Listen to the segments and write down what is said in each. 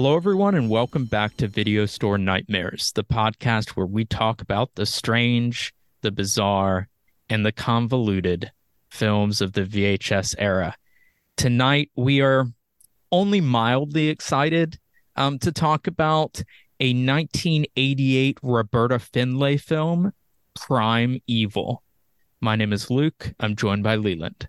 Hello, everyone, and welcome back to Video Store Nightmares, the podcast where we talk about the strange, the bizarre, and the convoluted films of the VHS era. Tonight, we are only mildly excited um, to talk about a 1988 Roberta Findlay film, Prime Evil. My name is Luke. I'm joined by Leland.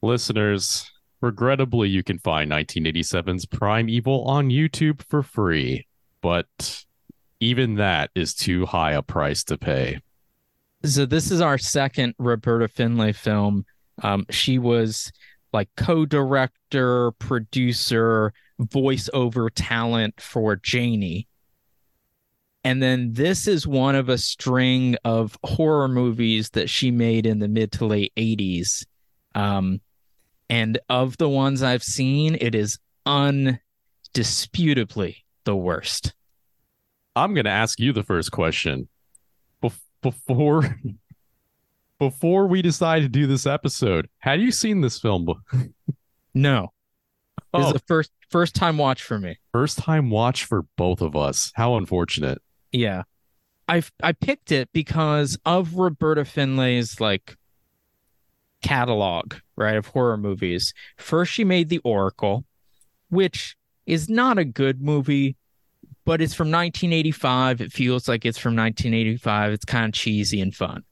Listeners, regrettably, you can find 1987's Prime Evil on YouTube for free, but even that is too high a price to pay. So, this is our second Roberta Findlay film. Um, she was like co director, producer, voiceover talent for Janie. And then this is one of a string of horror movies that she made in the mid to late 80s. Um, and of the ones I've seen, it is undisputably the worst. I'm going to ask you the first question. Bef- before before we decide to do this episode, had you seen this film? no. Oh. This is a first first time watch for me. First time watch for both of us. How unfortunate. Yeah. I I picked it because of Roberta Findlay's like catalog, right, of horror movies. First she made The Oracle, which is not a good movie, but it's from 1985. It feels like it's from 1985. It's kind of cheesy and fun.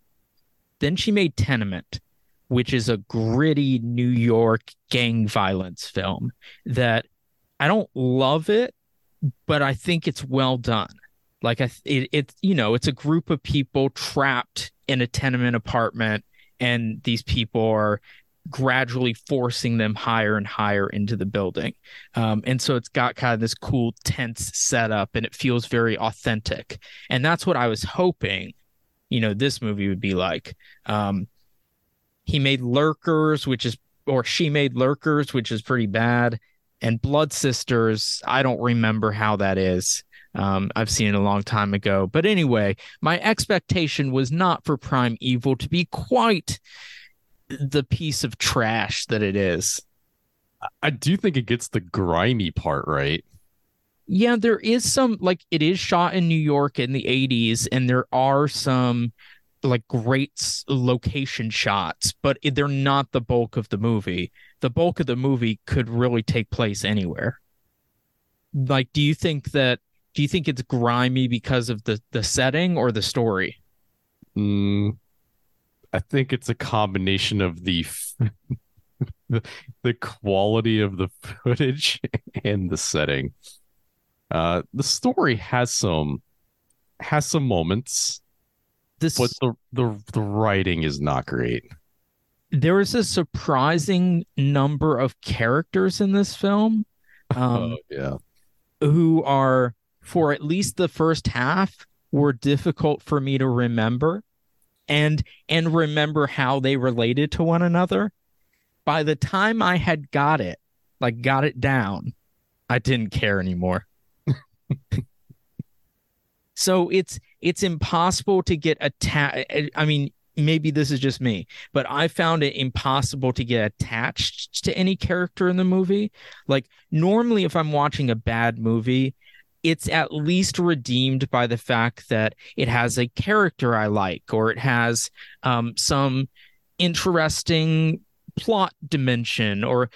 Then she made Tenement, which is a gritty New York gang violence film that I don't love it, but I think it's well done. Like I, it, it's you know, it's a group of people trapped in a tenement apartment, and these people are gradually forcing them higher and higher into the building. Um, and so it's got kind of this cool tense setup, and it feels very authentic. And that's what I was hoping, you know, this movie would be like. Um, he made Lurkers, which is, or she made Lurkers, which is pretty bad. And Blood Sisters, I don't remember how that is. Um, I've seen it a long time ago. But anyway, my expectation was not for Prime Evil to be quite the piece of trash that it is. I do think it gets the grimy part right. Yeah, there is some, like, it is shot in New York in the 80s, and there are some like great location shots, but they're not the bulk of the movie. The bulk of the movie could really take place anywhere. Like, do you think that do you think it's grimy because of the the setting or the story? Mm, I think it's a combination of the the quality of the footage and the setting. Uh, the story has some has some moments, This but the the the writing is not great. there is a surprising number of characters in this film um, oh yeah, who are for at least the first half were difficult for me to remember and and remember how they related to one another. By the time i had got it like got it down i didn't care anymore. So it's it's impossible to get attached i mean maybe this is just me but i found it impossible to get attached to any character in the movie. Like normally if i'm watching a bad movie it's at least redeemed by the fact that it has a character I like or it has um, some interesting plot dimension or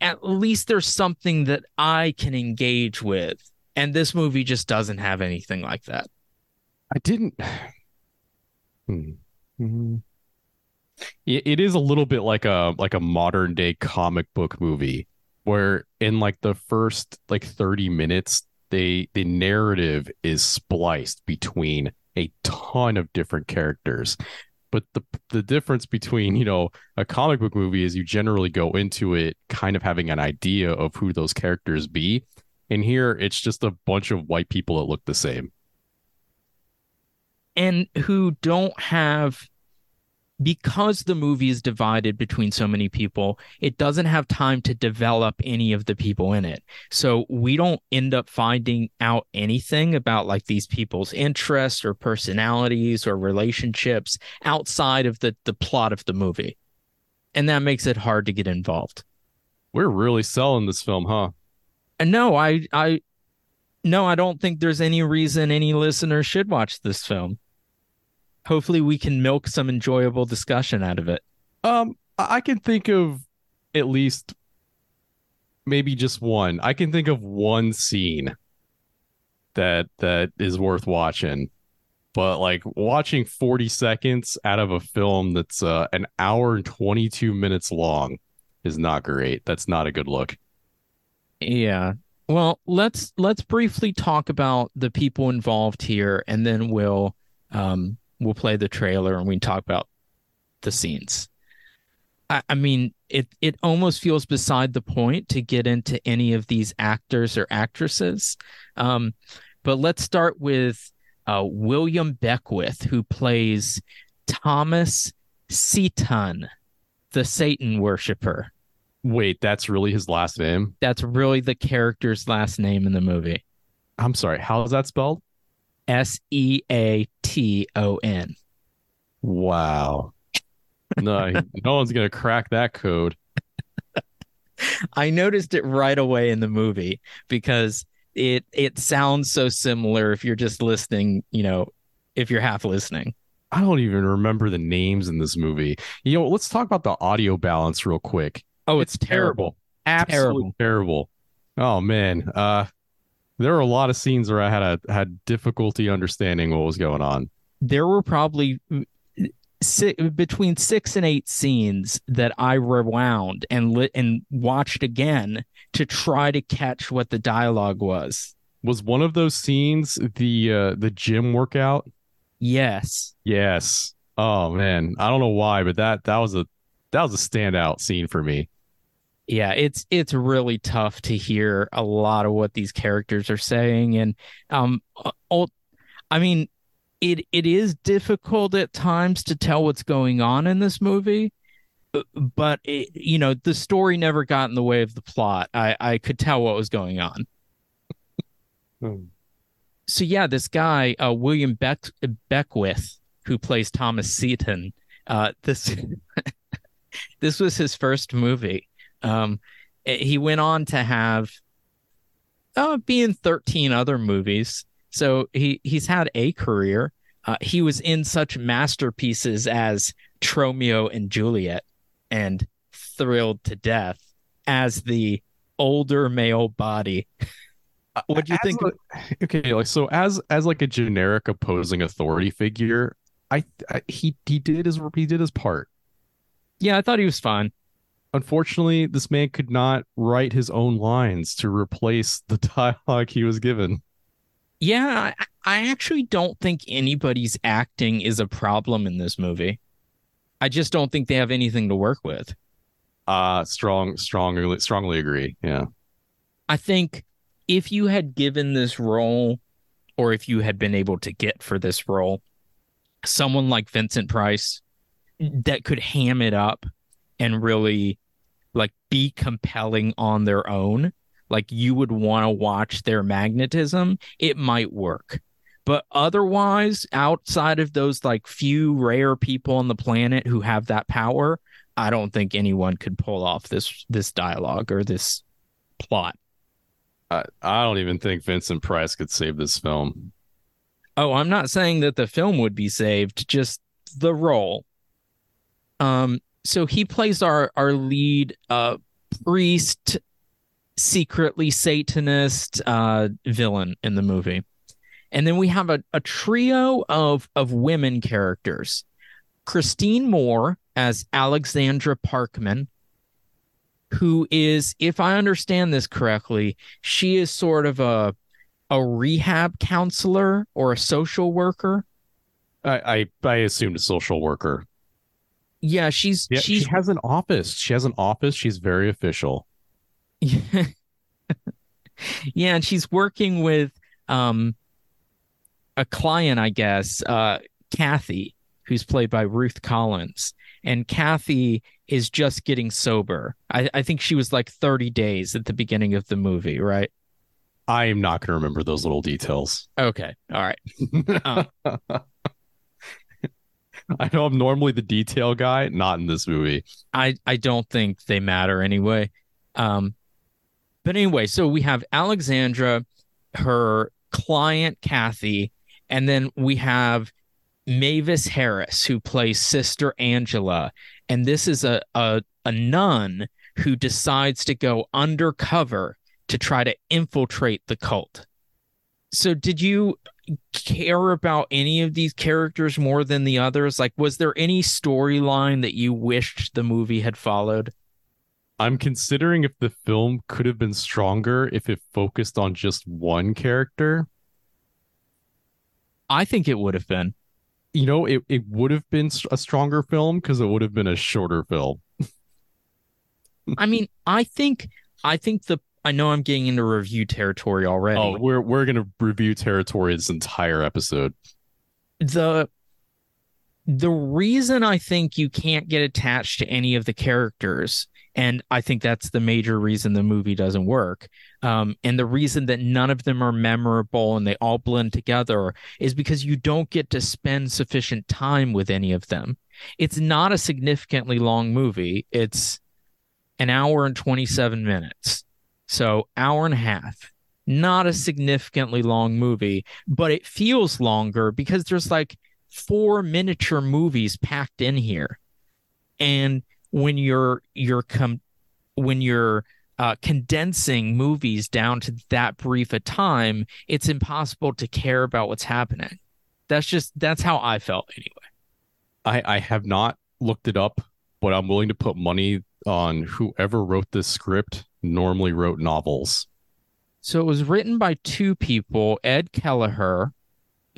at least there's something that I can engage with. And this movie just doesn't have anything like that. I didn't. Hmm. Mhm. It, it is a little bit like a like a modern day comic book movie where in like the first like 30 minutes they the narrative is spliced between a ton of different characters. But the the difference between you know a comic book movie is you generally go into it kind of having an idea of who those characters be. And here it's just a bunch of white people that look the same. And who don't have because the movie is divided between so many people, it doesn't have time to develop any of the people in it. So we don't end up finding out anything about like these people's interests or personalities or relationships outside of the the plot of the movie. And that makes it hard to get involved. we're really selling this film huh no, I I no, I don't think there's any reason any listener should watch this film. Hopefully we can milk some enjoyable discussion out of it. Um I can think of at least maybe just one. I can think of one scene that that is worth watching. But like watching 40 seconds out of a film that's uh, an hour and 22 minutes long is not great. That's not a good look. Yeah. Well, let's let's briefly talk about the people involved here and then we'll um we'll play the trailer and we can talk about the scenes. I, I mean, it it almost feels beside the point to get into any of these actors or actresses. Um, but let's start with uh, William Beckwith, who plays Thomas Seaton, the Satan worshiper. Wait, that's really his last name? That's really the character's last name in the movie. I'm sorry. How is that spelled? S E A T O N. Wow. No, no one's gonna crack that code. I noticed it right away in the movie because it it sounds so similar if you're just listening, you know, if you're half listening. I don't even remember the names in this movie. You know, let's talk about the audio balance real quick. Oh, it's, it's terrible. terrible. Absolutely terrible. terrible. Oh man. Uh there were a lot of scenes where I had a had difficulty understanding what was going on. There were probably six, between six and eight scenes that I rewound and lit and watched again to try to catch what the dialogue was. Was one of those scenes the uh, the gym workout? Yes. Yes. Oh man, I don't know why, but that that was a that was a standout scene for me. Yeah, it's it's really tough to hear a lot of what these characters are saying, and um, I mean, it it is difficult at times to tell what's going on in this movie uh, but it, you know the story never got in the way of the plot. I i could tell what was going on. Hmm. so yeah this guy uh, william Beck, beckwith who plays thomas seaton uh, this this was his first movie um, he went on to have uh, be in 13 other movies so he he's had a career. Uh, he was in such masterpieces as Tromeo and Juliet and Thrilled to Death as the older male body. what do you as think? A, okay, like so as as like a generic opposing authority figure, I, I he he did his he did his part. Yeah, I thought he was fine. Unfortunately, this man could not write his own lines to replace the dialogue he was given. Yeah, I actually don't think anybody's acting is a problem in this movie. I just don't think they have anything to work with. Uh strong strongly strongly agree. Yeah. I think if you had given this role or if you had been able to get for this role someone like Vincent Price that could ham it up and really like be compelling on their own, like you would want to watch their magnetism, it might work. But otherwise, outside of those like few rare people on the planet who have that power, I don't think anyone could pull off this this dialogue or this plot. I, I don't even think Vincent Price could save this film. Oh, I'm not saying that the film would be saved, just the role. Um, so he plays our our lead uh priest secretly Satanist uh, villain in the movie. And then we have a, a trio of, of women characters Christine Moore as Alexandra Parkman, who is, if I understand this correctly, she is sort of a a rehab counselor or a social worker. I I, I assumed a social worker. Yeah, she's yeah, she's, she has an office. She has an office. She's very official. yeah, and she's working with um a client, I guess, uh Kathy, who's played by Ruth Collins. And Kathy is just getting sober. I, I think she was like 30 days at the beginning of the movie, right? I am not going to remember those little details. Okay. All right. Uh, I know I'm normally the detail guy, not in this movie. I, I don't think they matter anyway. Um, But anyway, so we have Alexandra, her client Kathy, and then we have Mavis Harris, who plays Sister Angela. And this is a, a, a nun who decides to go undercover to try to infiltrate the cult. So, did you care about any of these characters more than the others? Like, was there any storyline that you wished the movie had followed? I'm considering if the film could have been stronger if it focused on just one character. I think it would have been. You know, it, it would have been a stronger film because it would have been a shorter film. I mean, I think I think the I know I'm getting into review territory already. Oh, we're we're gonna review territory this entire episode. The the reason I think you can't get attached to any of the characters and I think that's the major reason the movie doesn't work. Um, and the reason that none of them are memorable and they all blend together is because you don't get to spend sufficient time with any of them. It's not a significantly long movie. It's an hour and 27 minutes. So, hour and a half. Not a significantly long movie, but it feels longer because there's like four miniature movies packed in here. And when you're you're com- when you're uh, condensing movies down to that brief a time, it's impossible to care about what's happening. That's just that's how I felt anyway. I I have not looked it up, but I'm willing to put money on whoever wrote this script normally wrote novels. So it was written by two people, Ed Kelleher,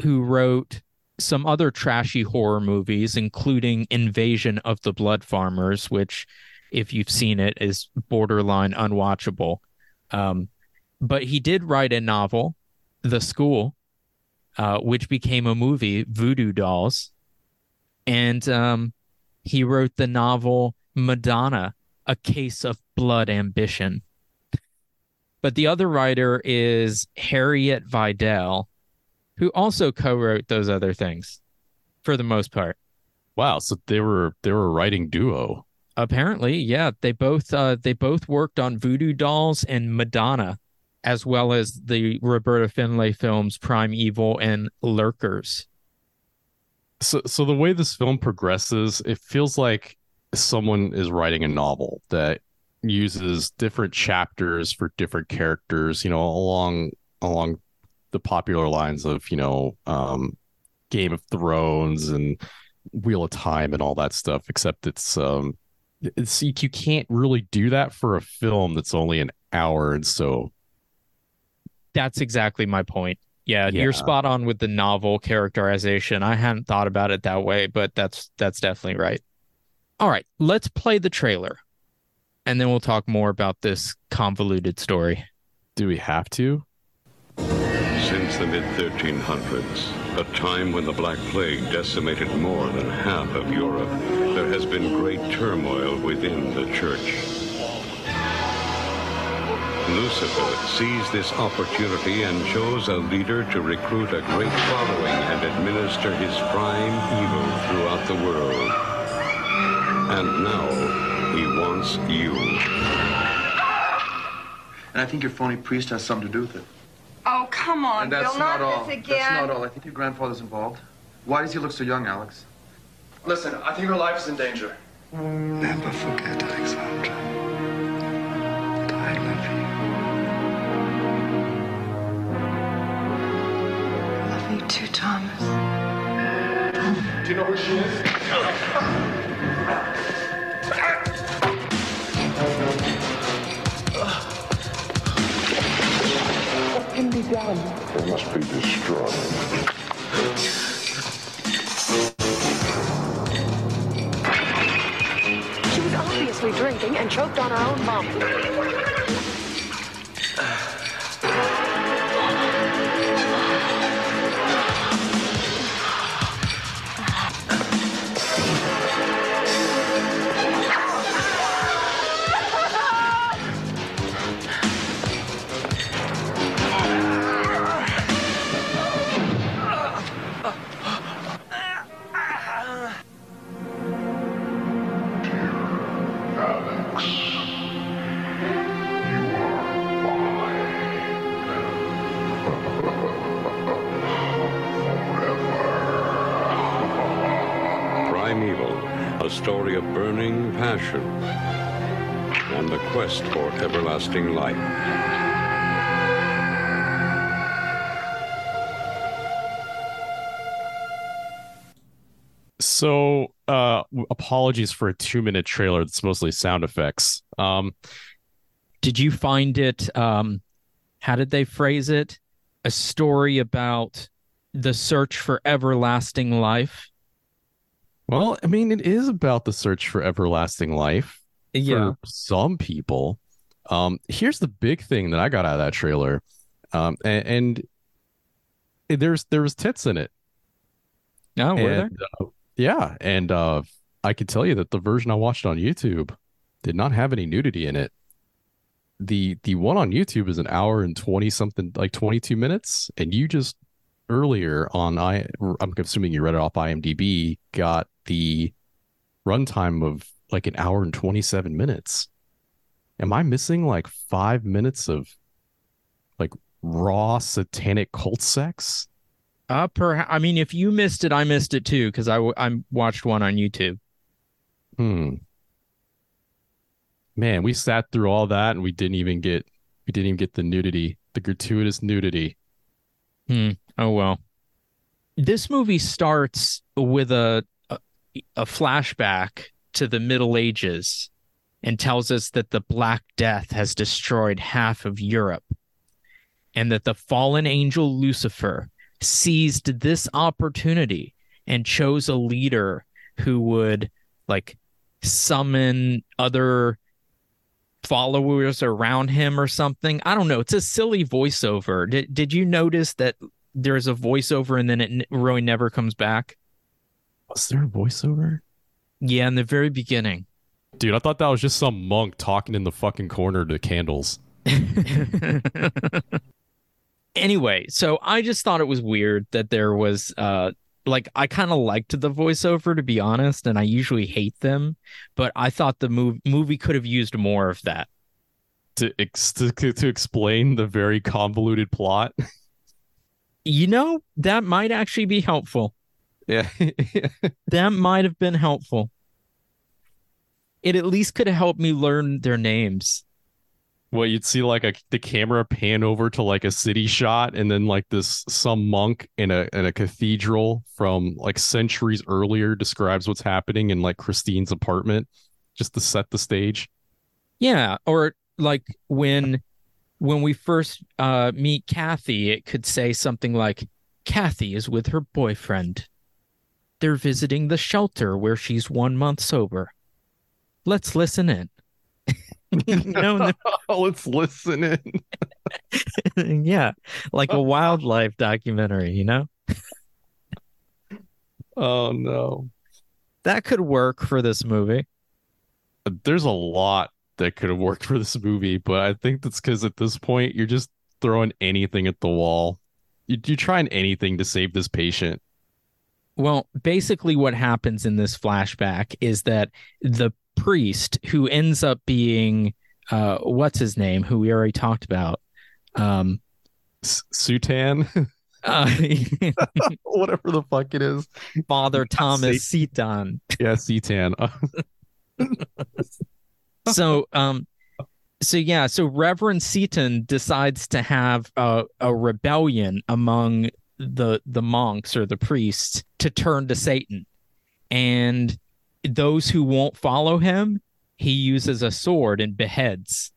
who wrote some other trashy horror movies, including Invasion of the Blood Farmers, which, if you've seen it, is borderline unwatchable. Um, but he did write a novel, The School, uh, which became a movie, Voodoo Dolls. And um, he wrote the novel Madonna, A Case of Blood Ambition. But the other writer is Harriette Vidal, who also co-wrote those other things for the most part. Wow, so they were they were a writing duo. Apparently, yeah, they both uh, they both worked on Voodoo Dolls and Madonna, as well as the Roberta Findlay films Prime Evil and Lurkers. So, so the way this film progresses, it feels like someone is writing a novel that uses different chapters for different characters. You know, along along the popular lines of you know um, Game of Thrones and Wheel of Time and all that stuff. Except it's um, it's you can't really do that for a film that's only an hour and so. That's exactly my point. Yeah, yeah, you're spot on with the novel characterization. I hadn't thought about it that way, but that's that's definitely right. All right, let's play the trailer, and then we'll talk more about this convoluted story. Do we have to? Since the mid 1300s, a time when the Black Plague decimated more than half of Europe, there has been great turmoil within the church. Lucifer sees this opportunity and chose a leader to recruit a great following and administer his prime evil throughout the world. And now he wants you. And I think your phony priest has something to do with it. Oh, come on, and that's Bill, not, not all. this again. That's not all. I think your grandfather's involved. Why does he look so young, Alex? Listen, I think her life is in danger. Never forget, Alexandra, that I love you. I love you too, Thomas. Do you know who she is? Done. It must be destroyed. She was obviously drinking and choked on her own vomit. So, uh, apologies for a two-minute trailer that's mostly sound effects. Um, Did you find it? Um, how did they phrase it? A story about the search for everlasting life. well, I mean, it is about the search for everlasting life for some people. Um, here's the big thing that I got out of that trailer, um, and, and there's there was tits in it. No, were there? Uh, yeah, and uh, I can tell you that the version I watched on YouTube did not have any nudity in it. the The one on YouTube is an hour and twenty something, like twenty two minutes, and you just earlier on I I'm assuming you read it off IMDb got the runtime of like an hour and twenty seven minutes. Am I missing like five minutes of like raw satanic cult sex? Uh, perhaps. I mean, if you missed it, I missed it too because I w- I watched one on YouTube. Hmm. Man, we sat through all that and we didn't even get we didn't even get the nudity, the gratuitous nudity. Hmm. Oh well. This movie starts with a, a a flashback to the Middle Ages and tells us that the Black Death has destroyed half of Europe and that the fallen angel Lucifer seized this opportunity and chose a leader who would like summon other followers around him or something. I don't know. It's a silly voiceover. Did did you notice that there's a voiceover and then it n- really never comes back? Was there a voiceover? Yeah, in the very beginning. Dude, I thought that was just some monk talking in the fucking corner to candles. anyway, so I just thought it was weird that there was uh like I kind of liked the voiceover to be honest, and I usually hate them, but I thought the mov- movie could have used more of that. To, ex- to to explain the very convoluted plot. You know, that might actually be helpful. Yeah. That might have been helpful. It at least could have helped me learn their names. Well, you'd see like a the camera pan over to like a city shot, and then like this some monk in a in a cathedral from like centuries earlier describes what's happening in like Christine's apartment, just to set the stage. Yeah, or like when when we first uh meet Kathy, it could say something like Kathy is with her boyfriend. They're visiting the shelter where she's 1 month sober. Let's listen in. you know, Oh, let's listen in. and- yeah, like a wildlife documentary, you know? Oh no. That could work for this movie. Uh, there's a lot that could have worked for this movie, but I think that's because at this point you're just throwing anything at the wall. You, you're trying anything to save this patient. Well, basically, what happens in this flashback is that the priest, who ends up being, uh, what's his name, who we already talked about, um, S- Sutan, uh, whatever the fuck it is. Father Thomas Seaton. Yeah, Sutan. So, um, so yeah, so Reverend Seaton decides to have a, a rebellion among the the monks or the priests to turn to Satan, and those who won't follow him, he uses a sword and beheads.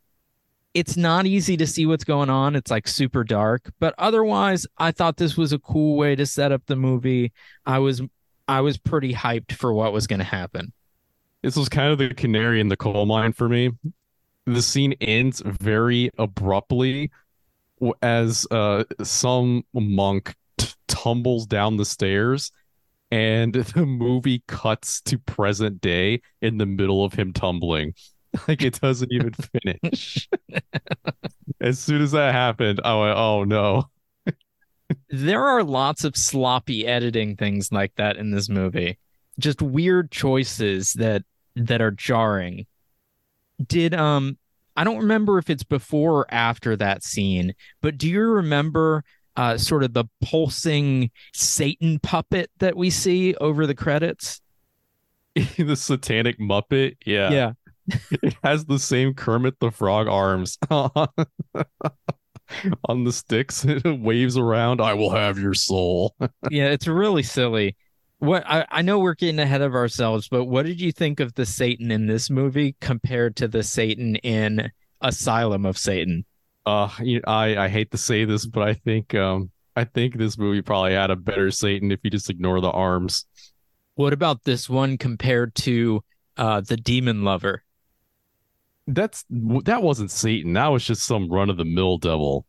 It's not easy to see what's going on. It's like super dark, but otherwise, I thought this was a cool way to set up the movie. I was I was pretty hyped for what was going to happen. this was kind of the canary in the coal mine for me. The scene ends very abruptly as uh, some monk t- tumbles down the stairs, and the movie cuts to present day in the middle of him tumbling. Like it doesn't even finish. as soon as that happened, I went, "Oh no!" there are lots of sloppy editing things like that in this movie just weird choices that that are jarring did um i don't remember if it's before or after that scene but do you remember uh sort of the pulsing satan puppet that we see over the credits the satanic Muppet. Yeah. yeah. It has the same Kermit the Frog arms on the sticks. It waves around. I will have your soul. yeah, it's really silly. What I, I know we're getting ahead of ourselves, but what did you think of the Satan in this movie compared to the Satan in Asylum of Satan? Uh, I I hate to say this, but I think um I think this movie probably had a better Satan if you just ignore the arms. What about this one compared to uh the Demon Lover? That's that wasn't Satan. That was just some run of the mill devil.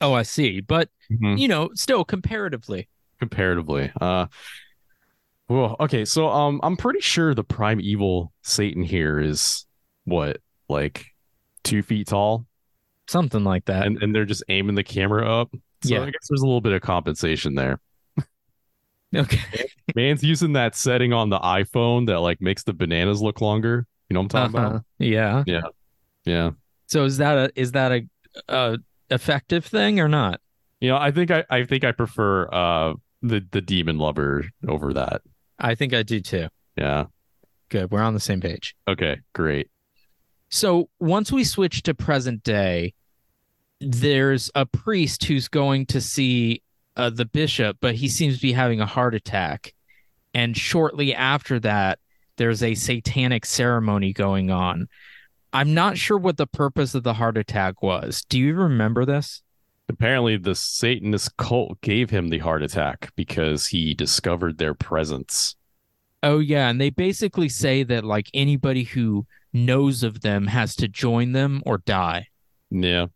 Oh, I see. But Mhm. you know, still comparatively. comparatively. Uh well, okay, so um I'm pretty sure the prime evil Satan here is what, like two feet tall? Something like that. And and they're just aiming the camera up. So Yeah. I guess there's a little bit of compensation there. okay. Man's using that setting on the iPhone that like makes the bananas look longer. You know what I'm talking Uh-huh. about? Yeah. Yeah. Yeah. So is that a is that a, a effective thing or not? You know, I think I I think I prefer uh the the demon lover over that. I think I do too. Yeah. Good. We're on the same page. Okay, great. So once we switch to present day, there's a priest who's going to see uh, the bishop, but he seems to be having a heart attack. And shortly after that, there's a satanic ceremony going on. I'm not sure what the purpose of the heart attack was. Do you remember this? Apparently, the Satanist cult gave him the heart attack because he discovered their presence. Oh yeah, and they basically say that like anybody who knows of them has to join them or die. Yeah,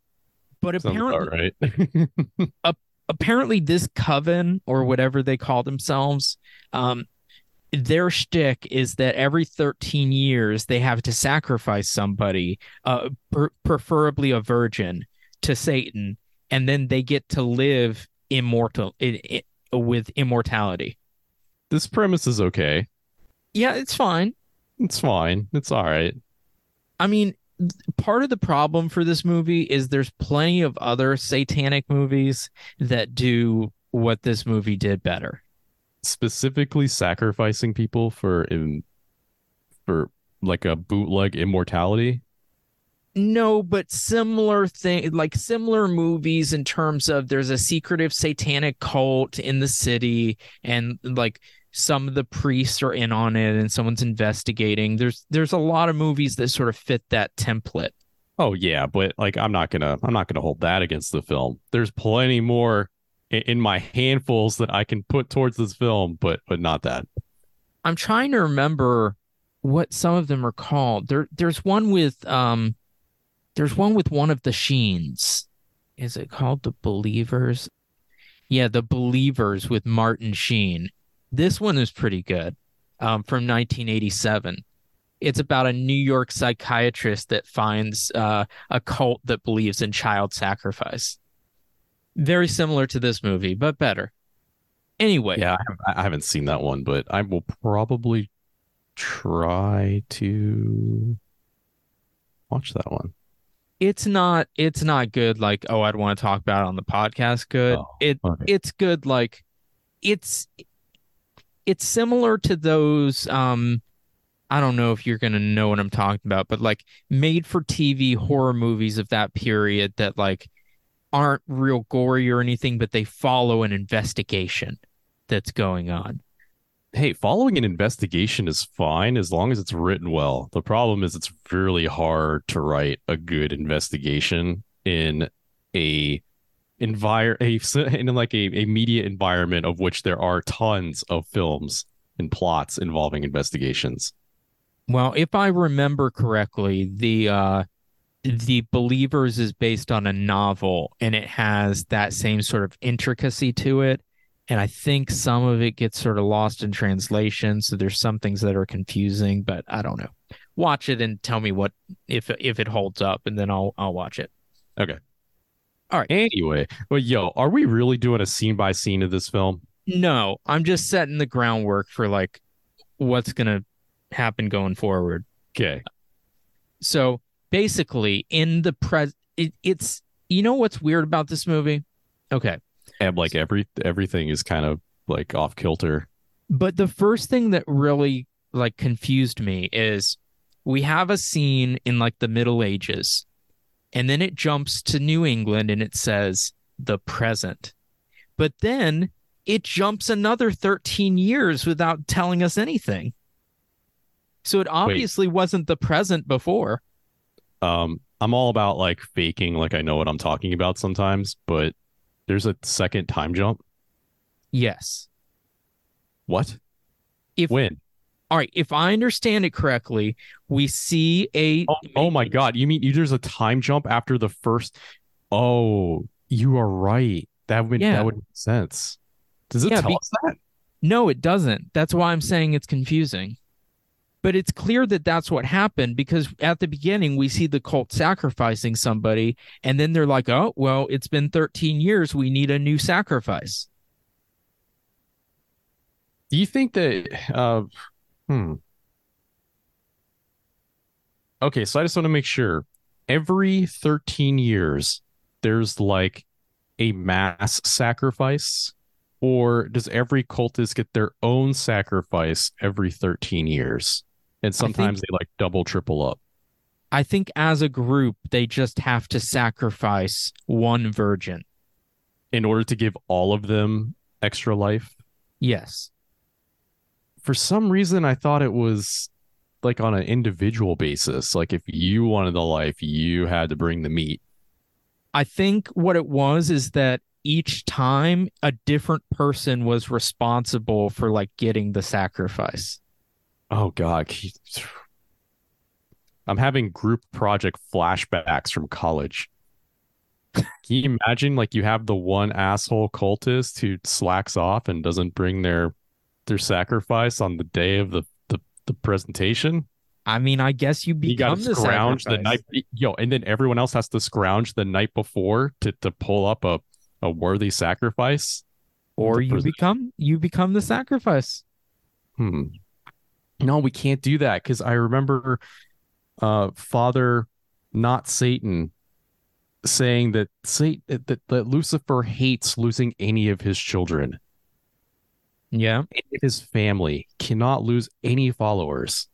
But sounds apparently right. apparently this coven or whatever they call themselves, um, their shtick is that every 13 years they have to sacrifice somebody, uh, per- preferably a virgin, to Satan, and then they get to live immortal i i with immortality. this premise is okay. Yeah, it's fine. It's fine. It's all right. I mean, part of the problem for this movie is there's plenty of other satanic movies that do what this movie did better. Specifically, sacrificing people for in for like a bootleg immortality. No, but similar thing like similar movies in terms of there's a secretive satanic cult in the city and like some of the priests are in on it and someone's investigating. There's there's a lot of movies that sort of fit that template. Oh yeah, but like I'm not gonna I'm not gonna hold that against the film. There's plenty more i- in my handfuls that I can put towards this film, but but not that. I'm trying to remember what some of them are called. There there's one with um there's one with one of the Sheens. Is it called The Believers? Yeah, The Believers with Martin Sheen. This one is pretty good. Um from 1987. It's about a New York psychiatrist that finds uh, a cult that believes in child sacrifice. Very similar to this movie, but better. Anyway, Yeah, I, have, I haven't seen that one, but I will probably try to watch that one. it's not it's not good like oh i'd want to talk about it on the podcast good Oh, it okay. it's good like it's it's similar to those um i don't know if you're gonna know what i'm talking about but like made for tv horror movies of that period that like aren't real gory or anything but they follow an investigation that's going on Hey, following an investigation is fine as long as it's written well. The problem is it's really hard to write a good investigation in a envir a in like a, a media environment of which there are tons of films and plots involving investigations. Well, if I remember correctly, the uh the Believers is based on a novel and it has that same sort of intricacy to it. And I think some of it gets sort of lost in translation. So there's some things that are confusing, but I don't know. Watch it and tell me what if if it holds up and then I'll I'll watch it. Anyway, but yo, are we really doing a scene by scene of this film? No, I'm just setting the groundwork for like what's gonna happen going forward. Okay. So basically, in the pres, it, it's you know what's weird about this movie? Okay, And like every everything is kind of like off kilter. but the first thing that really like confused me is we have a scene in like the Middle Ages, and then it jumps to New England and it says the present. But then it jumps another 13 years without telling us anything. So it obviously wasn't the present before. Um, I'm all about like faking, like I know what I'm talking about sometimes, but there's a second time jump. Yes. What? If When? All right, if I understand it correctly, we see a Oh, oh my god! You mean you, there's a time jump after the first? Oh, you are right. That would Yeah. that would make sense. Does it Yeah, tell be- us that? No, it doesn't. That's why I'm saying it's confusing. But it's clear that that's what happened because at the beginning we see the cult sacrificing somebody, and then they're like, "Oh, well, it's been 13 years. We need a new sacrifice." Do you think that? Uh, hmm. Okay, so I just want to make sure. Every 13 years, there's like a mass sacrifice, or does every cultist get their own sacrifice every 13 years? And sometimes they like double, triple up. I think as a group they just have to sacrifice one virgin. in order to give all of them extra life. Yes. For some reason, I thought it was like on an individual basis. Like if you wanted the life, you had to bring the meat. I think what it was is that each time a different person was responsible for like getting the sacrifice. Oh God. I'm having group project flashbacks from college. Can you imagine like you have the one asshole cultist who slacks off and doesn't bring their their sacrifice on the day of the the, the presentation? I mean, I guess you become the scrounge the sacrifice. night yo and then everyone else has to scrounge the night before to to pull up a a worthy sacrifice or you person- become you become the sacrifice. hmm no we can't do that because i remember uh father not satan saying that satan that, that lucifer hates losing any of his children Yeah. His family cannot lose any followers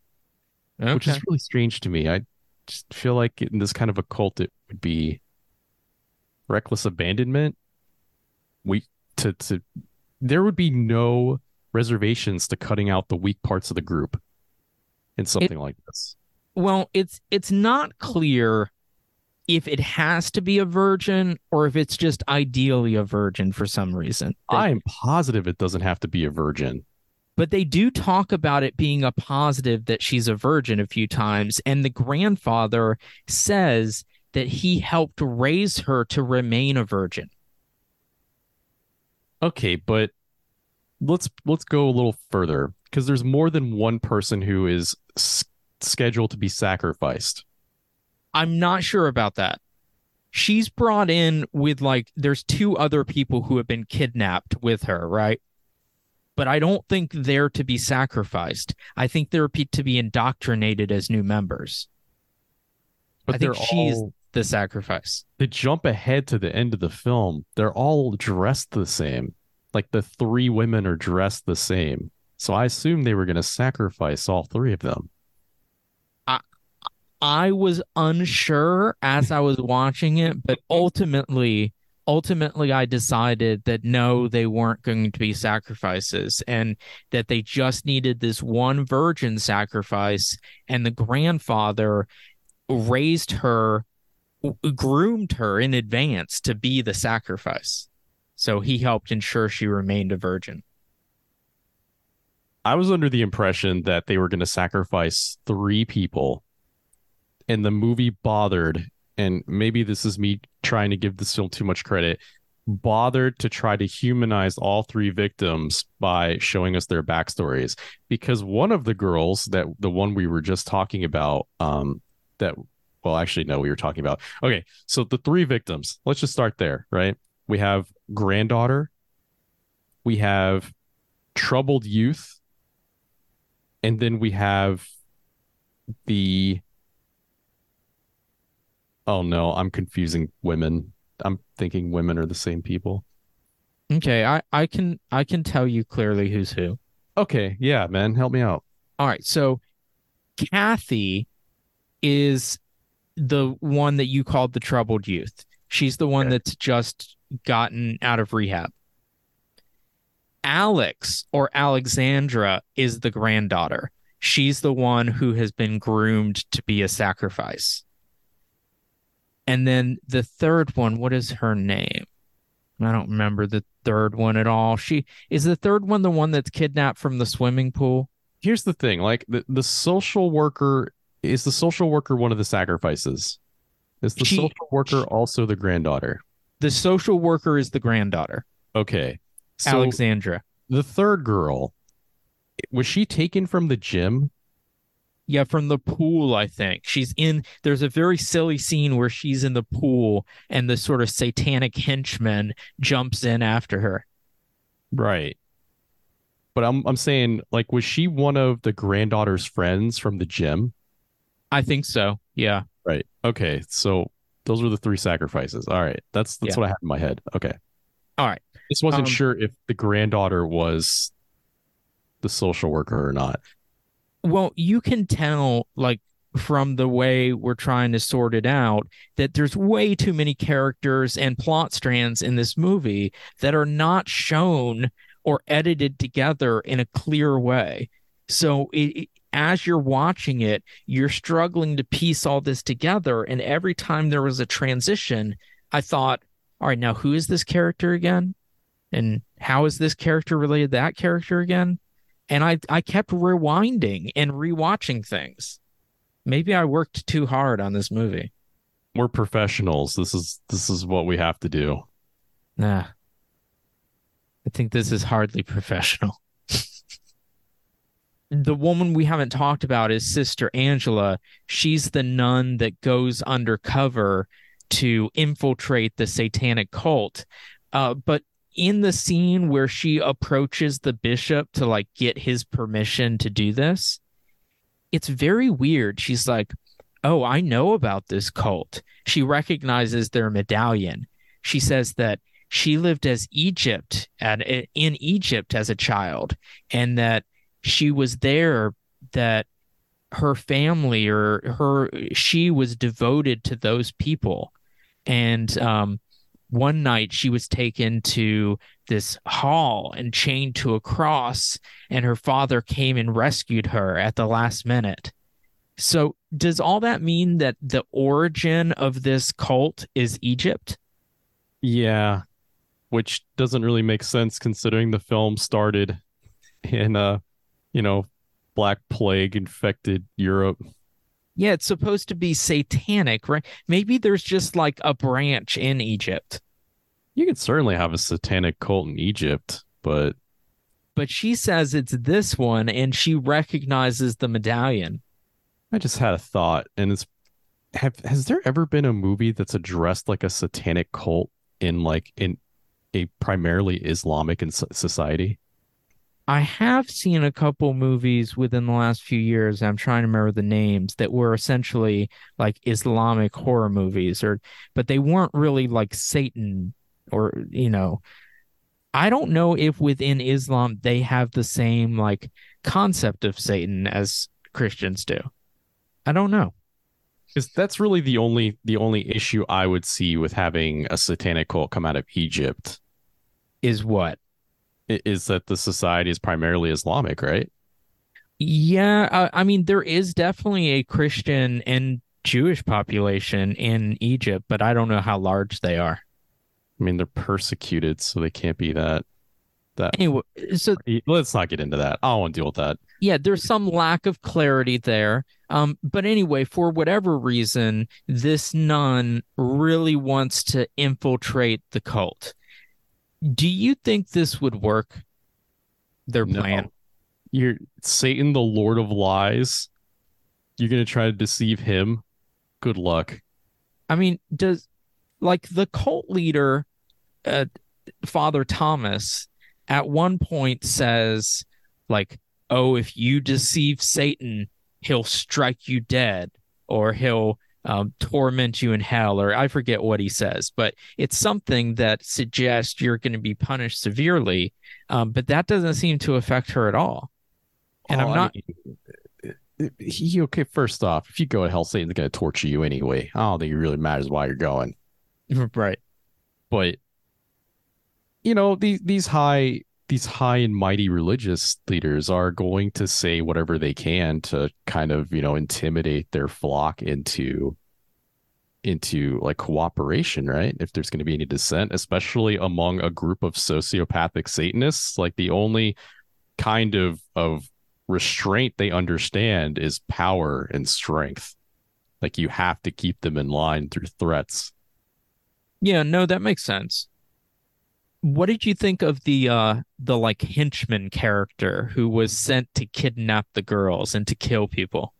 Okay. which is really strange to me. I just feel like in this kind of a cult, it would be reckless abandonment. We to to there would be no reservations to cutting out the weak parts of the group in something like this. well, it's it's not clear if it has to be a virgin or if it's just ideally a virgin for some reason. They- I am positive it doesn't have to be a virgin. but they do talk about it being a positive that she's a virgin a few times and the grandfather says that he helped raise her to remain a virgin Okay, but let's let's go a little further because there's more than one person who is s- scheduled to be sacrificed. I'm not sure about that she's brought in with like there's two other people who have been kidnapped with her right but i don't think they're to be sacrificed i think they're to be indoctrinated as new members But I think she's- all the sacrifice to jump ahead to the end of the film, they're all dressed the same. Like the three women are dressed the same. So I assume they were going to sacrifice all three of them. I was unsure as I was watching it, but ultimately, ultimately, I decided that no, they weren't going to be sacrifices and that they just needed this one virgin sacrifice. And the grandfather raised her, groomed her in advance to be the sacrifice. So he helped ensure she remained a virgin. I was under the impression that they were going to sacrifice three people, and the movie bothered, and maybe this is me trying to give this film too much credit, bothered to try to humanize all three victims by showing us their backstories. Because one of the girls, that the one we were just talking about, um, that well, actually, no, we were talking about. Okay, so the three victims. Let's just start there, right? We have granddaughter, we have troubled youth, and then we have the oh no i'm confusing women i'm thinking women are the same people Okay, I, I can I can tell you clearly who's who. okay yeah man help me out All right. So Kathy is the one that you called the troubled youth. She's the one that's just gotten out of rehab. Alex or Alexandra is the granddaughter. She's the one who has been groomed to be a sacrifice. And then the third one, what is her name? I don't remember the third one at all. She is the third one the one that's kidnapped from the swimming pool. Here's the thing, like the, the social worker is the social worker one of the sacrifices? Is the She- social worker also the granddaughter? The social worker is the granddaughter, Okay. So Alexandra. the third girl was she taken from the gym? Yeah, from the pool, I think. She's in there's a very silly scene where she's in the pool and the sort of satanic henchman jumps in after her. Right. But I'm I'm saying like was she one of the granddaughter's friends from the gym? I think so. Yeah. Right. Okay. So those were the three sacrifices. All right. That's that's Yeah. what I had in my head. Okay. All right. Just wasn't Um, sure if the granddaughter was the social worker or not. Well, you can tell, like, from the way we're trying to sort it out, that there's way too many characters and plot strands in this movie that are not shown or edited together in a clear way. So, it, as you're watching it, you're struggling to piece all this together. And every time there was a transition, I thought, all right, now who is this character again? And how is this character related to that character again? And I I kept rewinding and rewatching things. Maybe I worked too hard on this movie. We're professionals. This is this is what we have to do. Nah. I think this is hardly professional. the woman we haven't talked about is Sister Angela. She's the nun that goes undercover to infiltrate the satanic cult. Uh, but in the scene where she approaches the bishop to like get his permission to do this, it's very weird. She's like, Oh, I know about this cult. She recognizes their medallion. She says that she lived as Egypt at in Egypt as a child, and that she was there that her family or her she was devoted to those people. And um, one night she was taken to this hall and chained to a cross, and her father came and rescued her at the last minute. So, does all that mean that the origin of this cult is Egypt? Yeah. Which doesn't really make sense considering the film started in uh you know black plague infected Europe. Yeah, it's supposed to be satanic, right? Maybe there's just like a branch in Egypt. You could certainly have a satanic cult in Egypt, but But she says it's this one and she recognizes the medallion. I just had a thought and it's have has there ever been a movie that's addressed like a satanic cult in like in a primarily Islamic in society? I have seen a couple movies within the last few years. I'm trying to remember the names that were essentially like Islamic horror movies, or but they weren't really like Satan or you know. I don't know if within Islam they have the same like concept of Satan as Christians do. I don't know. Because that's really the only the only issue I would see with having a satanic cult come out of Egypt Is what? I- is that the society is primarily Islamic, right? Yeah, uh, I mean there is definitely a Christian and Jewish population in Egypt, but I don't know how large they are. I mean, they're persecuted, so they can't be that. That Anyway, so let's not get into that. I don't want to deal with that. yeah, there's some lack of clarity there. Um, but anyway, for whatever reason, this nun really wants to infiltrate the cult. Do you think this would work? Their No. plan? You're Satan, the Lord of Lies. You're gonna try to deceive him. Good luck. I mean, does like the cult leader, uh, Father Thomas, at one point says, like, "Oh, if you deceive Satan, he'll strike you dead, or he'll um, torment you in hell," or I forget what he says, but it's something that suggests you're going to be punished severely. Um, but that doesn't seem to affect her at all. And Oh, I'm I not mean, he okay. First off, if you go to hell, Satan's gonna torture you anyway. I don't think it really matters why you're going. right. But you know these these high these high and mighty religious leaders are going to say whatever they can to kind of you know intimidate their flock into into like cooperation right? If there's going to be any dissent especially among a group of sociopathic satanists like the only kind of of restraint they understand is power and strength. Like you have to keep them in line through threats. Yeah, no, that makes sense. What did you think of the uh the like henchman character who was sent to kidnap the girls and to kill people?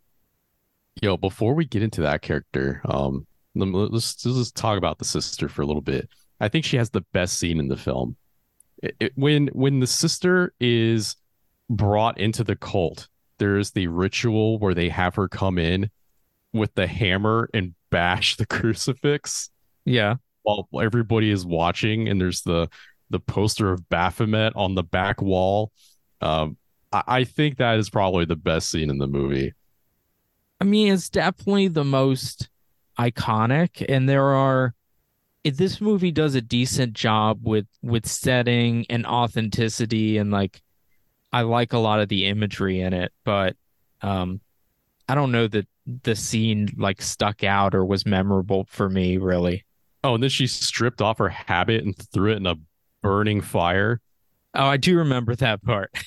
Yo, before we get into that character, um, let's, let's just talk about the sister for a little bit. I think she has the best scene in the film. It, it- when when the sister is brought into the cult, there's the ritual where they have her come in with the hammer and bash the crucifix Yeah. While everybody is watching, and there's the the poster of Baphomet on the back wall. Um, I, I think that is probably the best scene in the movie. I mean, it's definitely the most iconic, and there are. This movie does a decent job with with setting and authenticity, and like, I like a lot of the imagery in it, but um, I don't know that the scene like stuck out or was memorable for me. Really. Oh, and then she stripped off her habit and threw it in a burning fire. Oh, I do remember that part.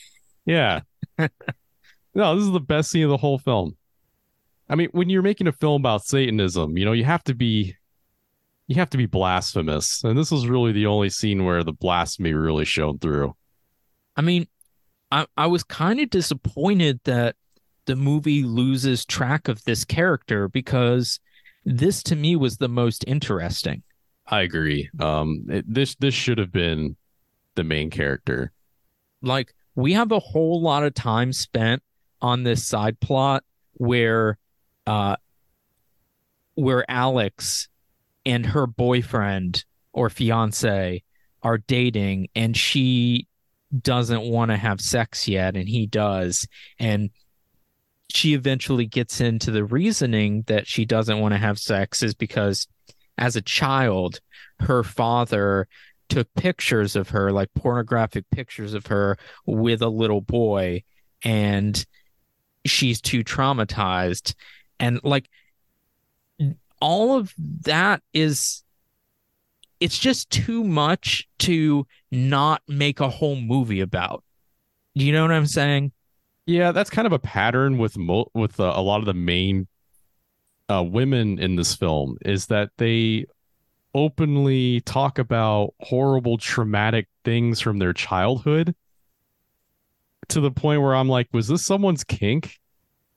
Yeah. no, this is the best scene of the whole film. I mean, when you're making a film about Satanism, you know, you have to be you have to be blasphemous. And this was really the only scene where the blasphemy really shone through. I mean, I I was kind of disappointed that the movie loses track of this character because this to me was the most interesting. I agree. Um it, this this should have been the main character. Like we have a whole lot of time spent on this side plot where uh where Alex and her boyfriend or fiance are dating and she doesn't want to have sex yet and he does and she eventually gets into the reasoning that she doesn't want to have sex is because as a child her father took pictures of her like pornographic pictures of her with a little boy and she's too traumatized and like all of that is it's just too much to not make a whole movie about. You know what I'm saying? Yeah, that's kind of a pattern with mo- with uh, a lot of the main uh, women in this film is that they openly talk about horrible traumatic things from their childhood to the point where I'm like, was this someone's kink?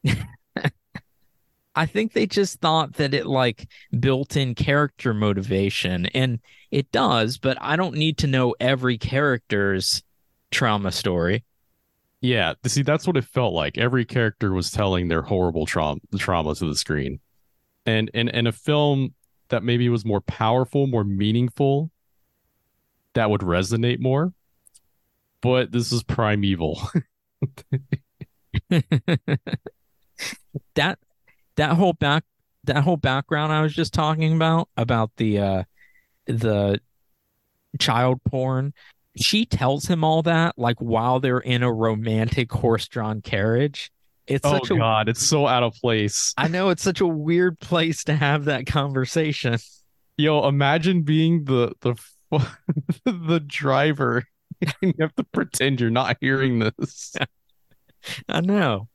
I think they just thought that it like built in character motivation and it does, but I don't need to know every character's trauma story. Yeah, see, that's what it felt like. Every character was telling their horrible trauma trauma to the screen, and and and a film that maybe was more powerful, more meaningful, that would resonate more. But this is Prime Evil. that that whole back that whole background I was just talking about about the uh the child porn she tells him all that like while they're in a romantic horse-drawn carriage it's oh such a God, it's so out of place. I know it's such a weird place to have that conversation Yo, imagine being the the the driver. and you have to pretend you're not hearing this. I know.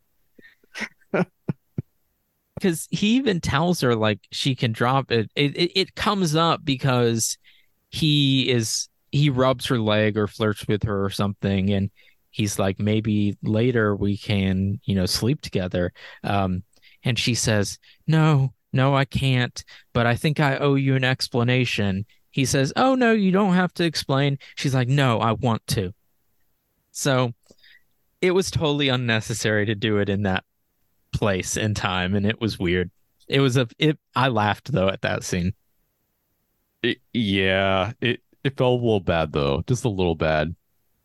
Because he even tells her like she can drop it. It, it. it comes up because he is he rubs her leg or flirts with her or something, and he's like, maybe later we can you know sleep together. Um, and she says, no, no, I can't. But I think I owe you an explanation. He says, oh no, you don't have to explain. She's like, no, I want to. So it was totally unnecessary to do it in that place and time and it was weird it was a it i laughed though at that scene It, yeah, it it felt a little bad though, just a little bad.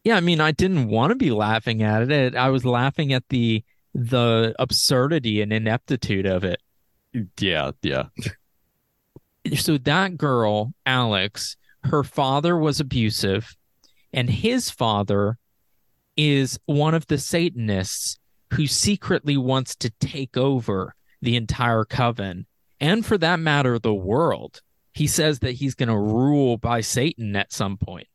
Yeah, I mean, I didn't want to be laughing at it. I was laughing at the the absurdity and ineptitude of it. Yeah, yeah. So that girl, Alex, her father was abusive, and his father is one of the Satanists who secretly wants to take over the entire coven, and for that matter, the world. He says that he's going to rule by Satan at some point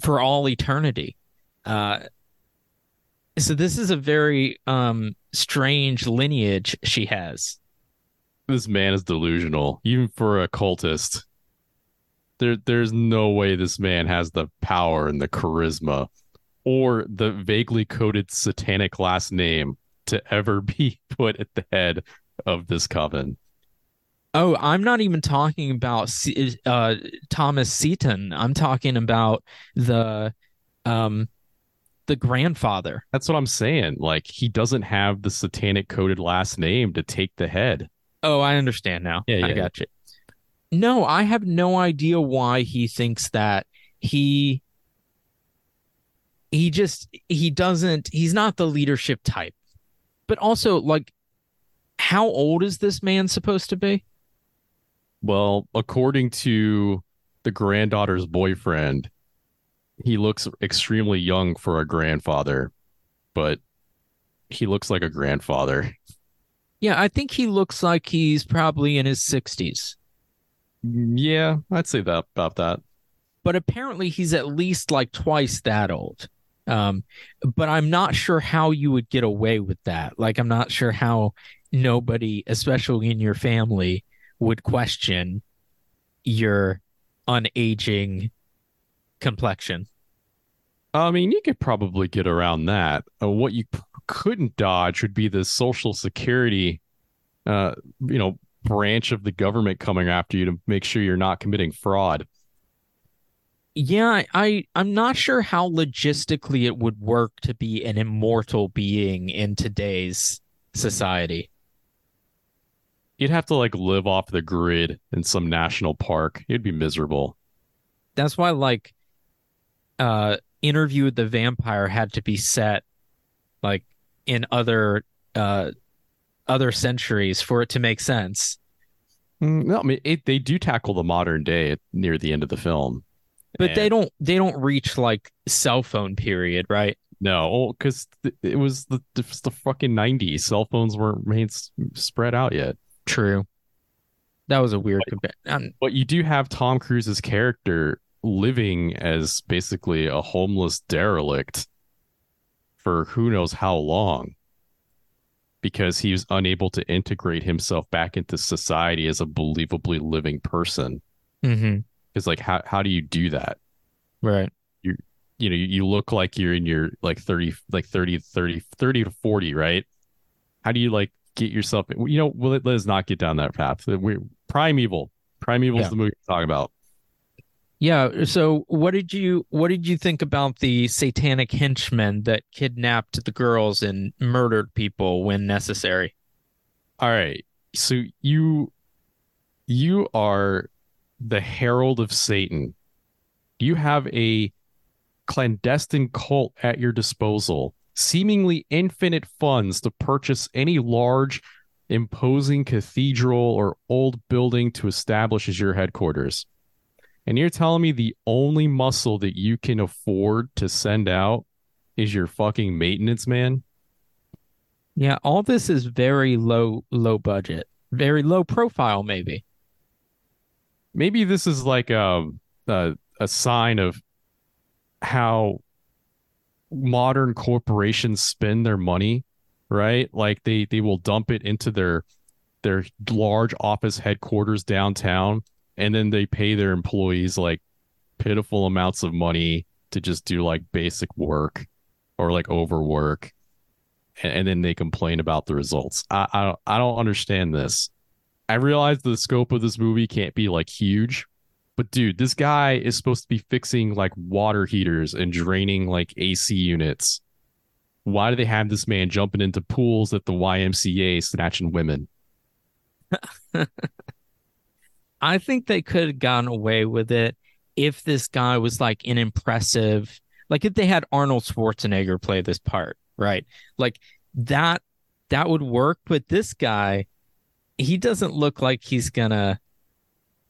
for all eternity. Uh, so this is a very um, strange lineage she has. This man is delusional, even for a cultist. There, there's no way this man has the power and the charisma, or the vaguely coded satanic last name to ever be put at the head of this coven. Oh, I'm not even talking about uh, Thomas Seaton. I'm talking about the um the grandfather. That's what I'm saying. Like he doesn't have the satanic coded last name to take the head. Oh, I understand now. Yeah, yeah. I got you. No, I have no idea why he thinks that he he just he doesn't he's not the leadership type. But also like how old is this man supposed to be? Well, according to the granddaughter's boyfriend, he looks extremely young for a grandfather, but he looks like a grandfather. Yeah, I think he looks like he's probably in his 60s. Yeah, I'd say that about that. But apparently he's at least like twice that old. Um, but I'm not sure how you would get away with that. Like, I'm not sure how nobody, especially in your family, would question your unaging complexion. I mean, you could probably get around that. Uh, what you p- couldn't dodge would be the social security, uh, you know, branch of the government coming after you to make sure you're not committing fraud. Yeah, I I'm not sure how logistically it would work to be an immortal being in today's society. You'd have to like live off the grid in some national park. You'd be miserable. That's why like uh interview with the vampire had to be set like in other uh other centuries for it to make sense. Mm, No, I mean it, they do tackle the modern day near the end of the film, But they don't they don't reach like cell phone period, right? No, because th- it was the it was the fucking nineties. Cell phones weren't made s- spread out yet. True. That was a weird compa- um, But you do have Tom Cruise's character living as basically a homeless derelict for who knows how long because he was unable to integrate himself back into society as a believably living person. Because like how how do you do that? right. You know, you, you look like you're in your like 30 like 30 30 30 to 40, right? How do you like get yourself you know, well, let, us not get down that path. We're Prime Evil. Primeval's Yeah. the movie we're talking about. Yeah, so what did you what did you think about the satanic henchmen that kidnapped the girls and murdered people when necessary? All right. So you you are the herald of Satan. You have a clandestine cult at your disposal, seemingly infinite funds to purchase any large imposing cathedral or old building to establish as your headquarters. And you're telling me the only muscle that you can afford to send out is your fucking maintenance man? Yeah, all this is very low low budget, very low profile maybe. maybe this is like a, a a sign of how modern corporations spend their money right? Like they they will dump it into their their large office headquarters downtown and then they pay their employees like pitiful amounts of money to just do like basic work or like overwork and, and then they complain about the results. I, I don't i don't understand this. I realize the scope of this movie can't be like huge, but dude, this guy is supposed to be fixing like water heaters and draining like AC units. Why do they have this man jumping into pools at the YMCA snatching women? I think they could have gotten away with it if this guy was like an impressive Like if they had Arnold Schwarzenegger play this part, right? Like that that would work, but this guy he doesn't look like he's gonna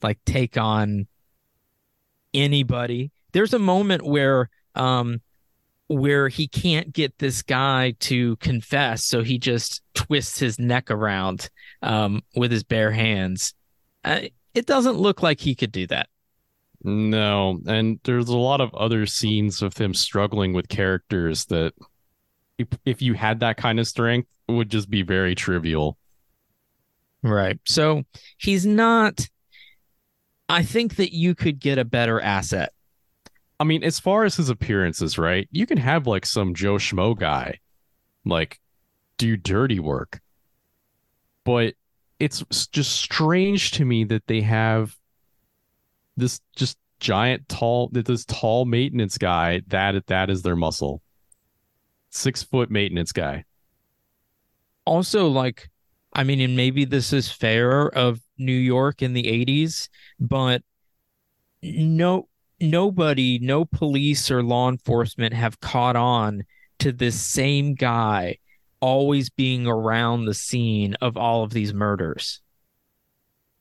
like take on anybody. There's a moment where um where he can't get this guy to confess, so he just twists his neck around um with his bare hands. Uh, it doesn't look like he could do that. No, and there's a lot of other scenes of him struggling with characters that if, if you had that kind of strength would just be very trivial. Right. So he's not I think that you could get a better asset. I mean, as far as his appearances, right? You can have like some Joe Schmo guy like do dirty work. But it's just strange to me that they have this just giant tall that this tall maintenance guy that that is their muscle six foot maintenance guy Also, like, I mean, and maybe this is fair of New York in the 80s, but no nobody, no police or law enforcement have caught on to this same guy always being around the scene of all of these murders.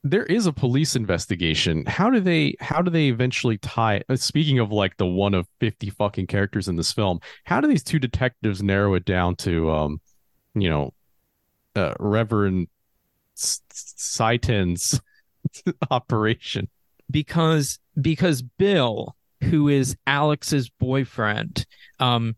there is a police investigation how do they how do they eventually tie uh, speaking of like the one of 50 fucking characters in this film how do these two detectives narrow it down to um you know uh, reverend Satan's operation. Because because Bill, who is Alex's boyfriend, um,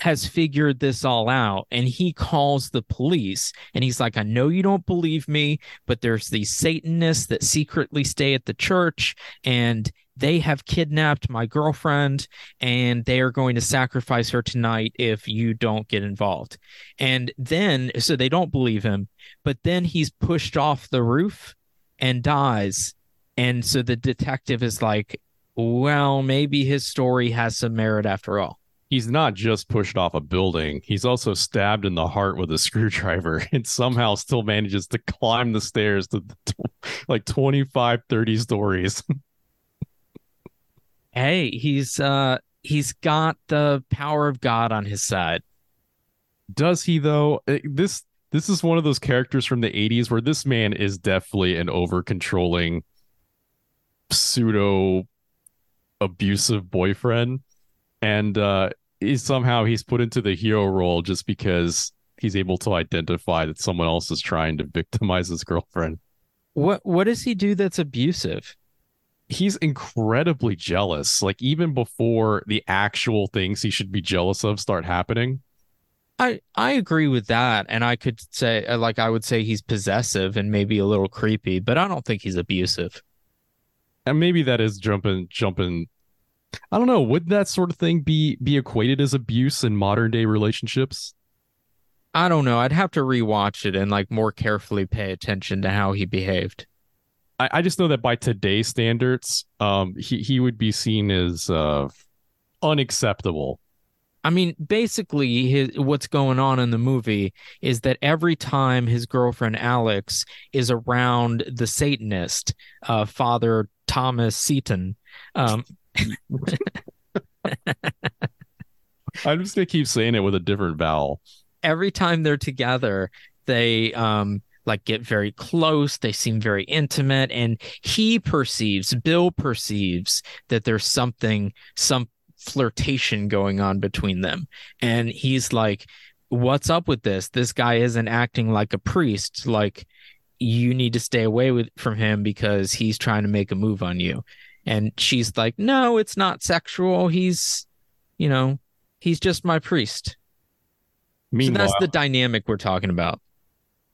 has figured this all out and he calls the police and he's like, I know you don't believe me, but there's these Satanists that secretly stay at the church and they have kidnapped my girlfriend and they are going to sacrifice her tonight if you don't get involved. And then, so they don't believe him, but then he's pushed off the roof and dies. And so the detective is like, well, maybe his story has some merit after all. he's not just pushed off a building he's also stabbed in the heart with a screwdriver and somehow still manages to climb the stairs to tw- like 25 30 stories Hey, he's uh he's got the power of God on his side. does he though Uh, this this is one of those characters from the 80s where this man is definitely an over controlling pseudo abusive boyfriend and uh he's somehow he's put into the hero role just because he's able to identify that someone else is trying to victimize his girlfriend What what does he do that's abusive? He's incredibly jealous like even before the actual things he should be jealous of start happening I I agree with that, and I could say uh, like I would say he's possessive and maybe a little creepy, but I don't think he's abusive. and maybe that is jumping jumping i don't know would that sort of thing be be equated as abuse in modern day relationships I don't know. I'd have to rewatch it and like more carefully pay attention to how he behaved. I, I just know that by today's standards um he, he would be seen as uh unacceptable. I mean, basically, his what's going on in the movie is that every time his girlfriend Alex is around the Satanist, uh, Father Thomas Seaton, um, i'm just gonna keep saying it with a different vowel. every time they're together, they um like get very close. They seem very intimate, and he perceives, Bill perceives that there's something, some flirtation going on between them, and he's like, "What's up with this? This guy isn't acting like a priest. Like, you need to stay away with from him because he's trying to make a move on you." And she's like, "No, it's not sexual. He's, you know, he's just my priest." So that's the dynamic we're talking about.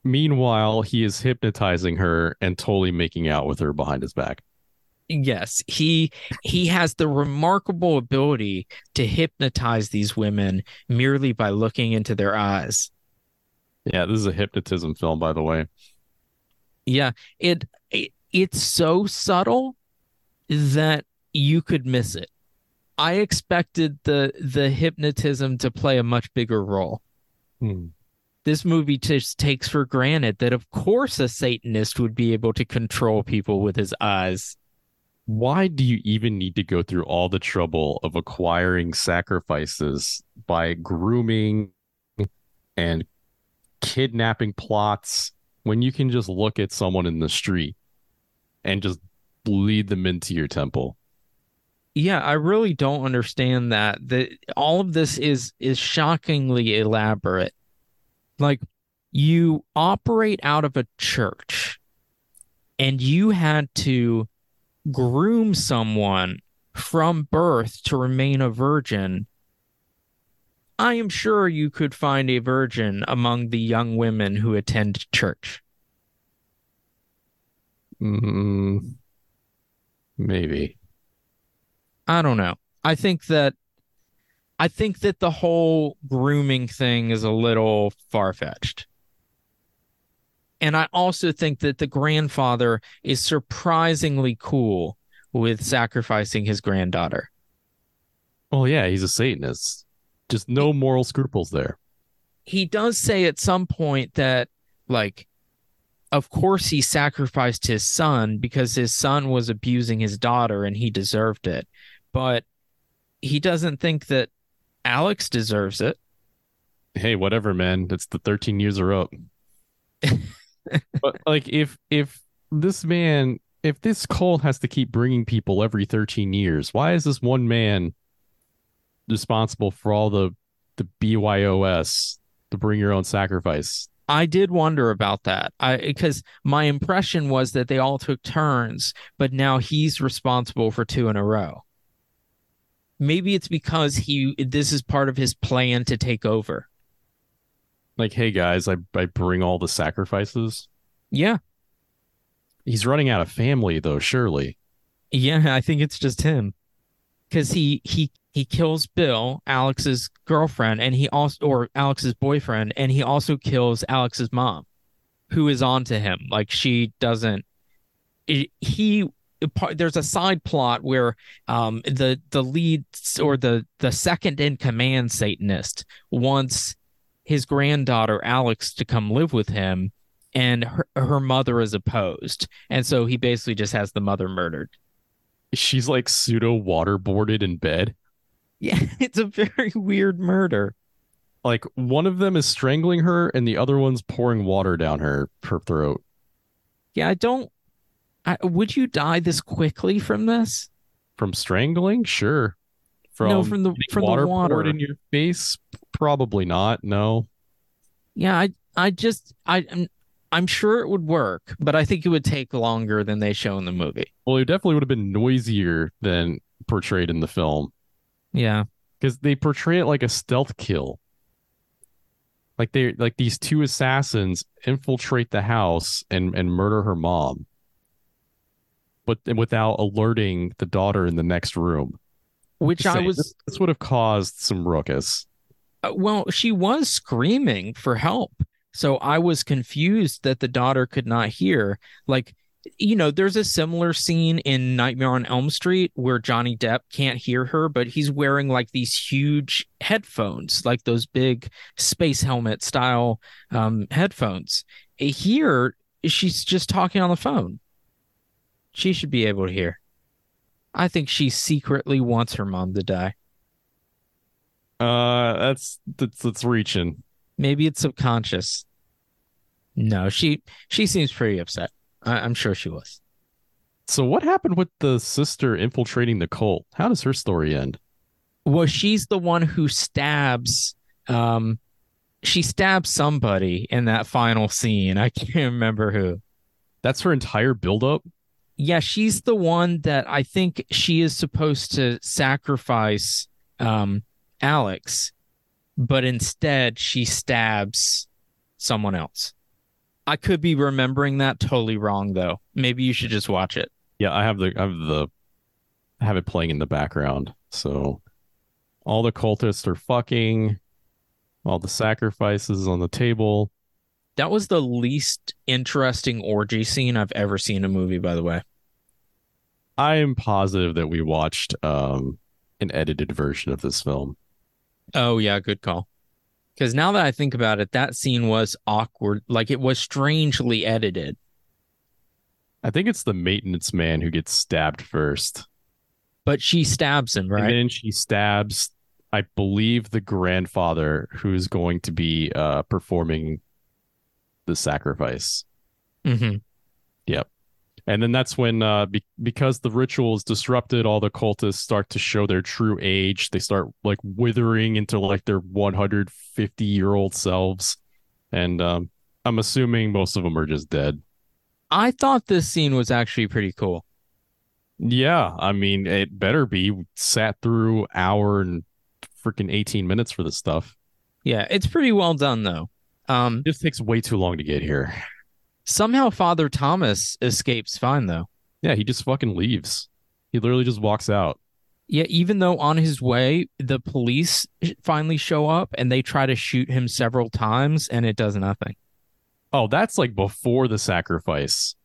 Meanwhile he is hypnotizing her and totally making out with her behind his back Yes, he he has the remarkable ability to hypnotize these women merely by looking into their eyes. yeah this is a hypnotism film by the way Yeah, it, it it's so subtle that you could miss it. I expected the the hypnotism to play a much bigger role. Hmm. This movie just takes for granted that of course a satanist would be able to control people with his eyes. why do you even need to go through all the trouble of acquiring sacrifices by grooming and kidnapping plots when you can just look at someone in the street and just lead them into your temple? Yeah, I really don't understand that. That all of this is is shockingly elaborate. Like you operate out of a church and you had to groom someone from birth to remain a virgin, I am sure you could find a virgin among the young women who attend church. Mm, maybe. I don't know. I think that I think that the whole grooming thing is a little far fetched. And I also think that the grandfather is surprisingly cool with sacrificing his granddaughter. Well, yeah, he's a Satanist. Just no moral scruples there. He does say at some point that, like, of course he sacrificed his son because his son was abusing his daughter and he deserved it. But he doesn't think that Alex deserves it. Hey, whatever, man. It's the 13 years are up. but like if if this man if this cult has to keep bringing people every 13 years why is this one man responsible for all the the byos the bring your own sacrifice I did wonder about that. I because my impression was that they all took turns, but now he's responsible for two in a row. Maybe it's because he this is part of his plan to take over. Like, hey guys, I, I bring all the sacrifices. Yeah. He's running out of family though, surely. Yeah, I think it's just him. Cause he he he kills Bill, Alex's girlfriend, and he also or Alex's boyfriend, and he also kills Alex's mom, who is on to him. Like she doesn't it, he there's a side plot where um the the lead or the the second in command satanist wants his granddaughter Alex to come live with him, and her, her mother is opposed, and so he basically just has the mother murdered. She's like pseudo waterboarded in bed. Yeah, it's a very weird murder. Like one of them is strangling her, and the other one's pouring water down her her throat. Yeah, I don't. I, would you die this quickly from this? From strangling, sure. From no, from the from water the water poured in your face, Probably not. No. Yeah, I I just I I'm, I'm sure it would work, but I think it would take longer than they show in the movie. Well, it definitely would have been noisier than portrayed in the film. Yeah. Because they portray it like a stealth kill. Like they like these two assassins infiltrate the house and and murder her mom. But without alerting the daughter in the next room. Which I was this, this would have caused some ruckus. Uh, well, she was screaming for help. So I was confused that the daughter could not hear. Like, you know, there's a similar scene in Nightmare on Elm Street where Johnny Depp can't hear her, but he's wearing like these huge headphones, like those big space helmet style um, headphones. Here, she's just talking on the phone. She should be able to hear. I think she secretly wants her mom to die. Uh, that's that's that's reaching. Maybe it's subconscious. No, she she seems pretty upset. I, I'm sure she was. So what happened with the sister infiltrating the cult? How does her story end? Well, she's the one who stabs um she stabs somebody in that final scene. I can't remember who. That's her entire buildup? Yeah, she's the one that I think she is supposed to sacrifice um Alex, but instead she stabs someone else. I could be remembering that totally wrong though. Maybe you should just watch it. Yeah, I have the I have the I have it playing in the background. So all the cultists are fucking all the sacrifices on the table. That was the least interesting orgy scene I've ever seen in a movie, by the way. I am positive that we watched um, an edited version of this film. Oh yeah, good call. Because now that I think about it, that scene was awkward. Like it was strangely edited. I think it's the maintenance man who gets stabbed first. But she stabs him, right? And then she stabs, I believe, the grandfather who's going to be uh, performing the sacrifice. mm-hmm. Yep. And then that's when, uh, be- because the ritual is disrupted, all the cultists start to show their true age. They start like withering into like their 150 year old selves. And um, I'm assuming most of them are just dead. I thought this scene was actually pretty cool. Yeah. I mean, it better be. We sat through hour and freaking 18 minutes for this stuff. Yeah, it's pretty well done though. Um, just takes way too long to get here. somehow Father Thomas escapes fine though. Yeah. He just fucking leaves. He literally just walks out. Yeah, even though on his way the police finally show up and they try to shoot him several times and it does nothing. Oh, that's like before the sacrifice.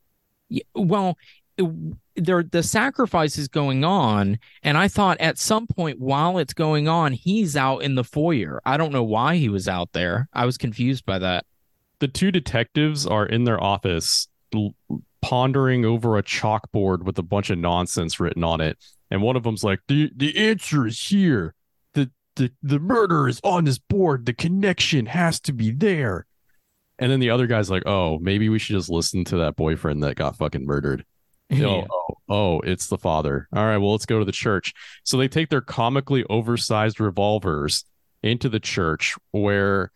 Yeah, well, it- there the sacrifice is going on, and I thought at some point while it's going on, he's out in the foyer. I don't know why he was out there. I was confused by that. the two detectives are in their office l- pondering over a chalkboard with a bunch of nonsense written on it and one of them's like the the answer is here the the the murder is on this board the connection has to be there and then the other guy's like oh maybe we should just listen to that boyfriend that got fucking murdered oh, oh, oh, it's the father. All right, well, let's go to the church. So they take their comically oversized revolvers into the church where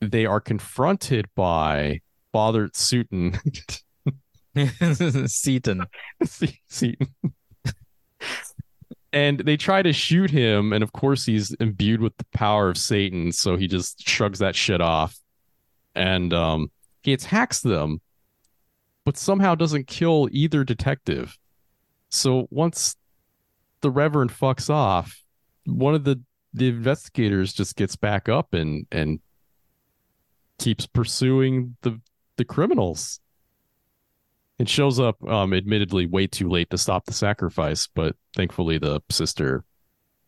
they are confronted by Father Sutton. Seaton. Seaton. and they try to shoot him, and of course he's imbued with the power of Satan, so he just shrugs that shit off. And um he attacks them, but somehow doesn't kill either detective. So once the Reverend fucks off, one of the the investigators just gets back up and and keeps pursuing the the criminals. It shows up, um, admittedly, way too late to stop the sacrifice, but thankfully the sister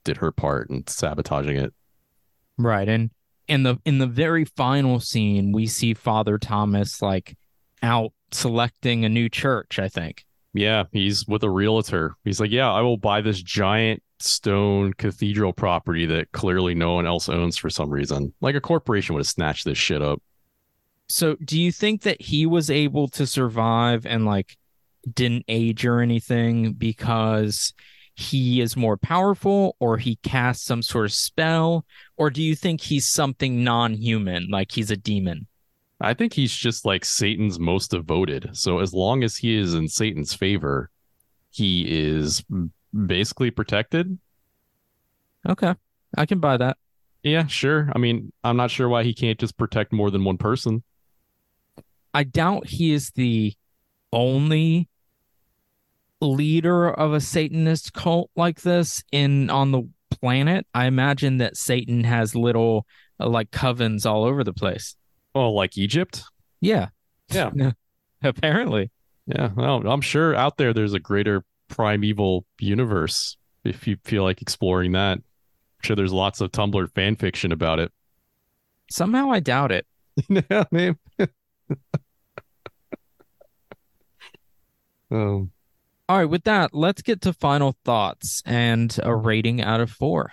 did her part in sabotaging it. Right. And in the in the very final scene, we see Father Thomas like out selecting a new church, I think. Yeah, he's with a realtor. He's like, Yeah, I will buy this giant stone cathedral property that clearly no one else owns for some reason. Like a corporation would have snatched this shit up. So do you think that he was able to survive and like didn't age or anything because he is more powerful or he cast some sort of spell or do you think he's something non-human like he's a demon? I think he's just like Satan's most devoted. So as long as he is in Satan's favor, he is basically protected. Okay. I can buy that. Yeah, sure. I mean, I'm not sure why he can't just protect more than one person. I doubt he is the only leader of a Satanist cult like this in on the planet. I imagine that Satan has little uh, like covens all over the place. Oh, like Egypt? Yeah. Yeah. Apparently. Yeah. Well, I'm sure out there there's a greater Prime Evil universe if you feel like exploring that. I'm sure there's lots of Tumblr fan fiction about it. Somehow I doubt it. yeah, man. um All right, with that, let's get to final thoughts and a rating out of 4.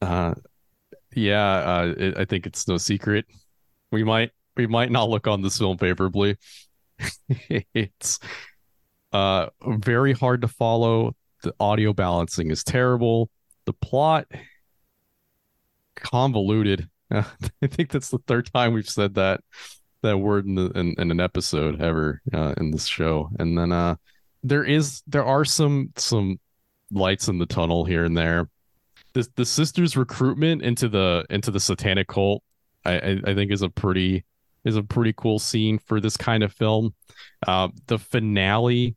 Uh, yeah, uh, it, I think it's no secret. We might we might not look on this film favorably. it's uh very hard to follow. The audio balancing is terrible. The plot convoluted. I think that's the third time we've said that that word in the in, in an episode ever uh, in this show. And then uh there is there are some some lights in the tunnel here and there the the sisters recruitment into the into the satanic cult I, I i think is a pretty is a pretty cool scene for this kind of film. Uh the finale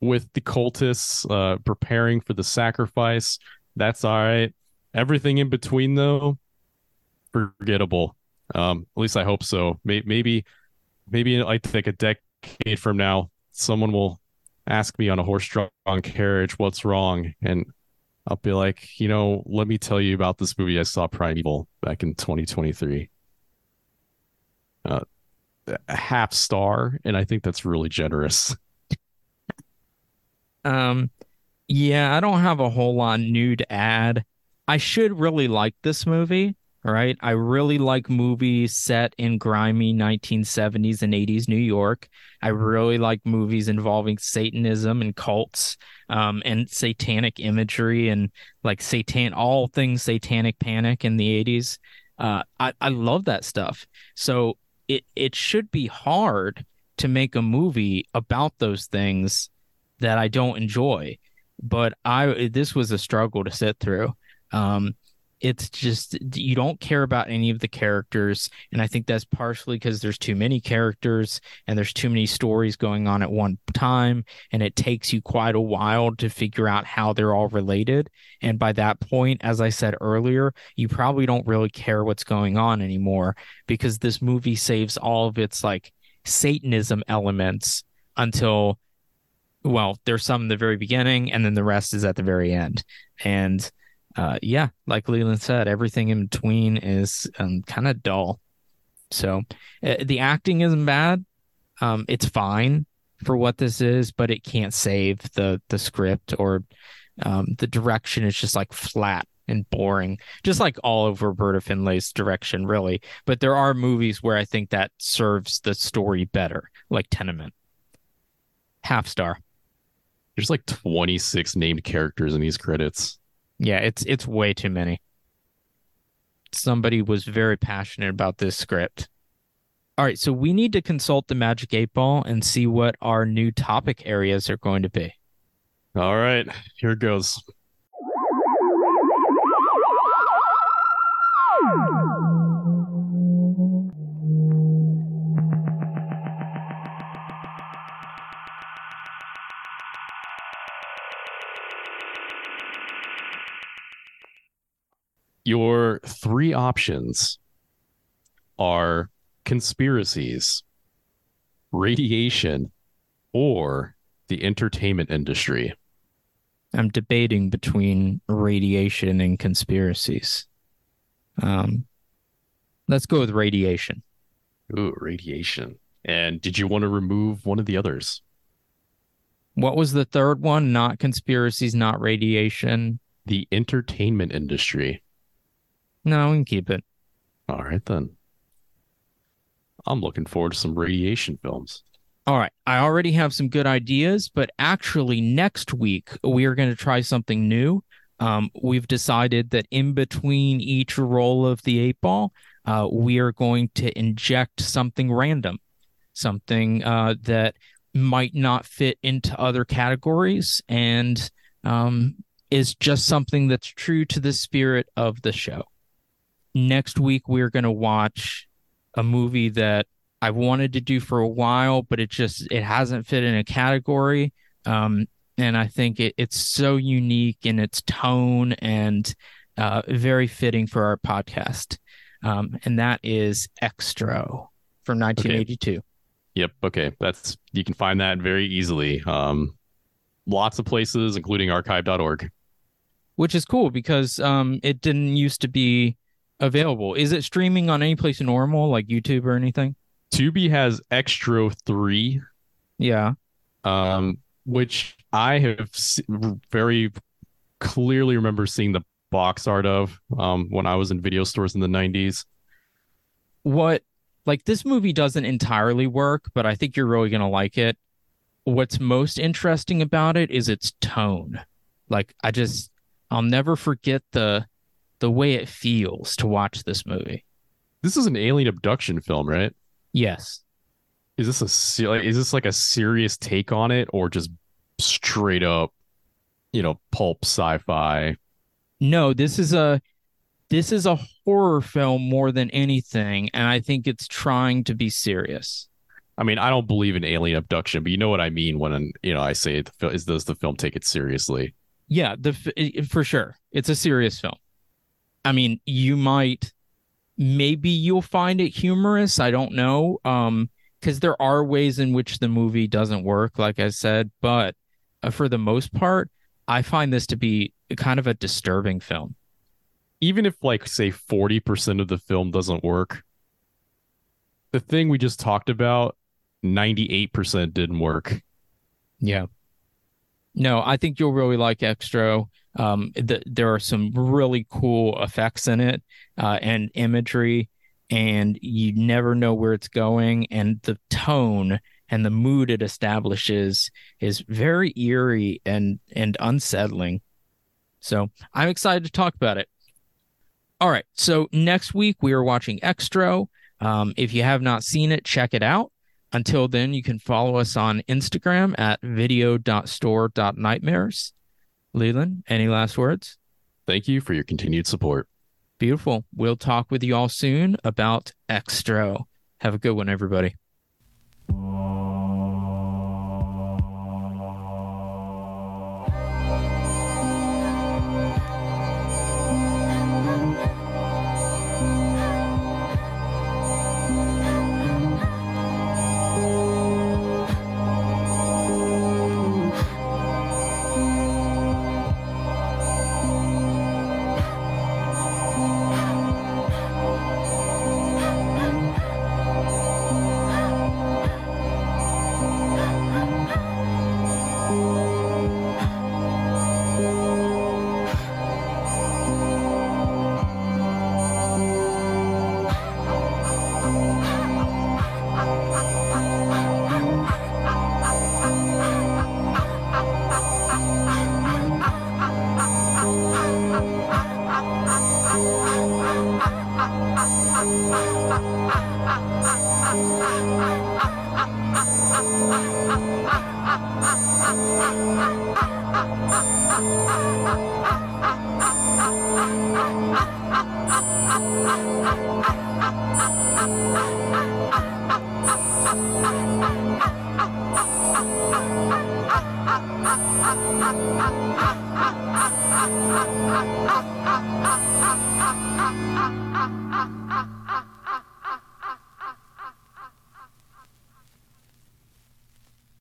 with the cultists uh preparing for the sacrifice that's all right. Everything in between though forgettable. Um at least i hope so. May- maybe maybe i think a decade from now someone will ask me on a horse-drawn carriage what's wrong and I'll be like, you know, let me tell you about this movie I saw Prime Evil back in 2023. Uh, a half star, and I think that's really generous. Um, yeah, I don't have a whole lot new to add. I should really like this movie, right? I really like movies set in grimy 1970s and 80s New York. I really like movies involving Satanism and cults, um, and satanic imagery and like satan, all things satanic panic in the 80s. Uh, I, I love that stuff. So it it should be hard to make a movie about those things that I don't enjoy. But I this was a struggle to sit through. Um, it's just you don't care about any of the characters and i think that's partially because there's too many characters and there's too many stories going on at one time and it takes you quite a while to figure out how they're all related and by that point as i said earlier you probably don't really care what's going on anymore because this movie saves all of its like satanism elements until well there's some in the very beginning and then the rest is at the very end and uh, yeah, like Leland said, everything in between is um, kind of dull. So uh, the acting isn't bad. Um, it's fine for what this is, but it can't save the the script or um, the direction is just like flat and boring, just like all of Roberta Findlay's direction, really. But there are movies where I think that serves the story better, like Tenement. Half star. There's like 26 named characters in these credits. Yeah, it's it's way too many. Somebody was very passionate about this script. All right, so we need to consult the Magic 8 Ball and see what our new topic areas are going to be. All right, here goes. Your three options are conspiracies, radiation, or the entertainment industry. I'm debating between radiation and conspiracies. Um, let's go with radiation. Ooh, radiation. And did you want to remove one of the others? What was the third one? Not conspiracies, not radiation. The entertainment industry. No, we can keep it. All right then. I'm looking forward to some radiation films. All right. I already have some good ideas, but actually, next week we are going to try something new. Um, we've decided that in between each roll of the eight ball, uh, we are going to inject something random, something uh, that might not fit into other categories and um, is just something that's true to the spirit of the show next week we're going to watch a movie that I wanted to do for a while, but it just it hasn't fit in a category. Um, and I think it, it's so unique in its tone and uh, very fitting for our podcast. Um, and that is Xtro from 1982. Okay. Yep. Okay. That's you can find that very easily. Um, lots of places, including archive.org. Which is cool because um, it didn't used to be available. Is it streaming on any place normal like YouTube or anything? Tubi has Xtro 3. Yeah. Um, which I have very clearly remember seeing the box art of um, when I was in video stores in the 90s. What, like, this movie doesn't entirely work, but I think you're really going to like it. What's most interesting about it is its tone. Like, I just, I'll never forget the the way it feels to watch this movie. This is an alien abduction film, right? Yes. Is this a is this like a serious take on it or just straight up, you know, pulp sci-fi? No, this is a this is a horror film more than anything, and I think it's trying to be serious. I mean, I don't believe in alien abduction, but you know what I mean when you know I say the, is does the film take it seriously? Yeah, the for sure, it's a serious film. I mean, you might maybe you'll find it humorous. I don't know. Um, because there are ways in which the movie doesn't work, like I said, but uh, for the most part, I find this to be kind of a disturbing film. Even if, like, say, 40% of the film doesn't work, the thing we just talked about, 98% didn't work. Yeah. No, I think you'll really like Xtro. Um, the, there are some really cool effects in it uh, and imagery, and you never know where it's going. And the tone and the mood it establishes is very eerie and and unsettling. So I'm excited to talk about it. All right, so next week we are watching Xtro. Um, if you have not seen it, check it out. Until then, you can follow us on Instagram at video.store.nightmares. Leland, any last words? Thank you for your continued support. Beautiful. We'll talk with you all soon about Xtro. Have a good one, everybody.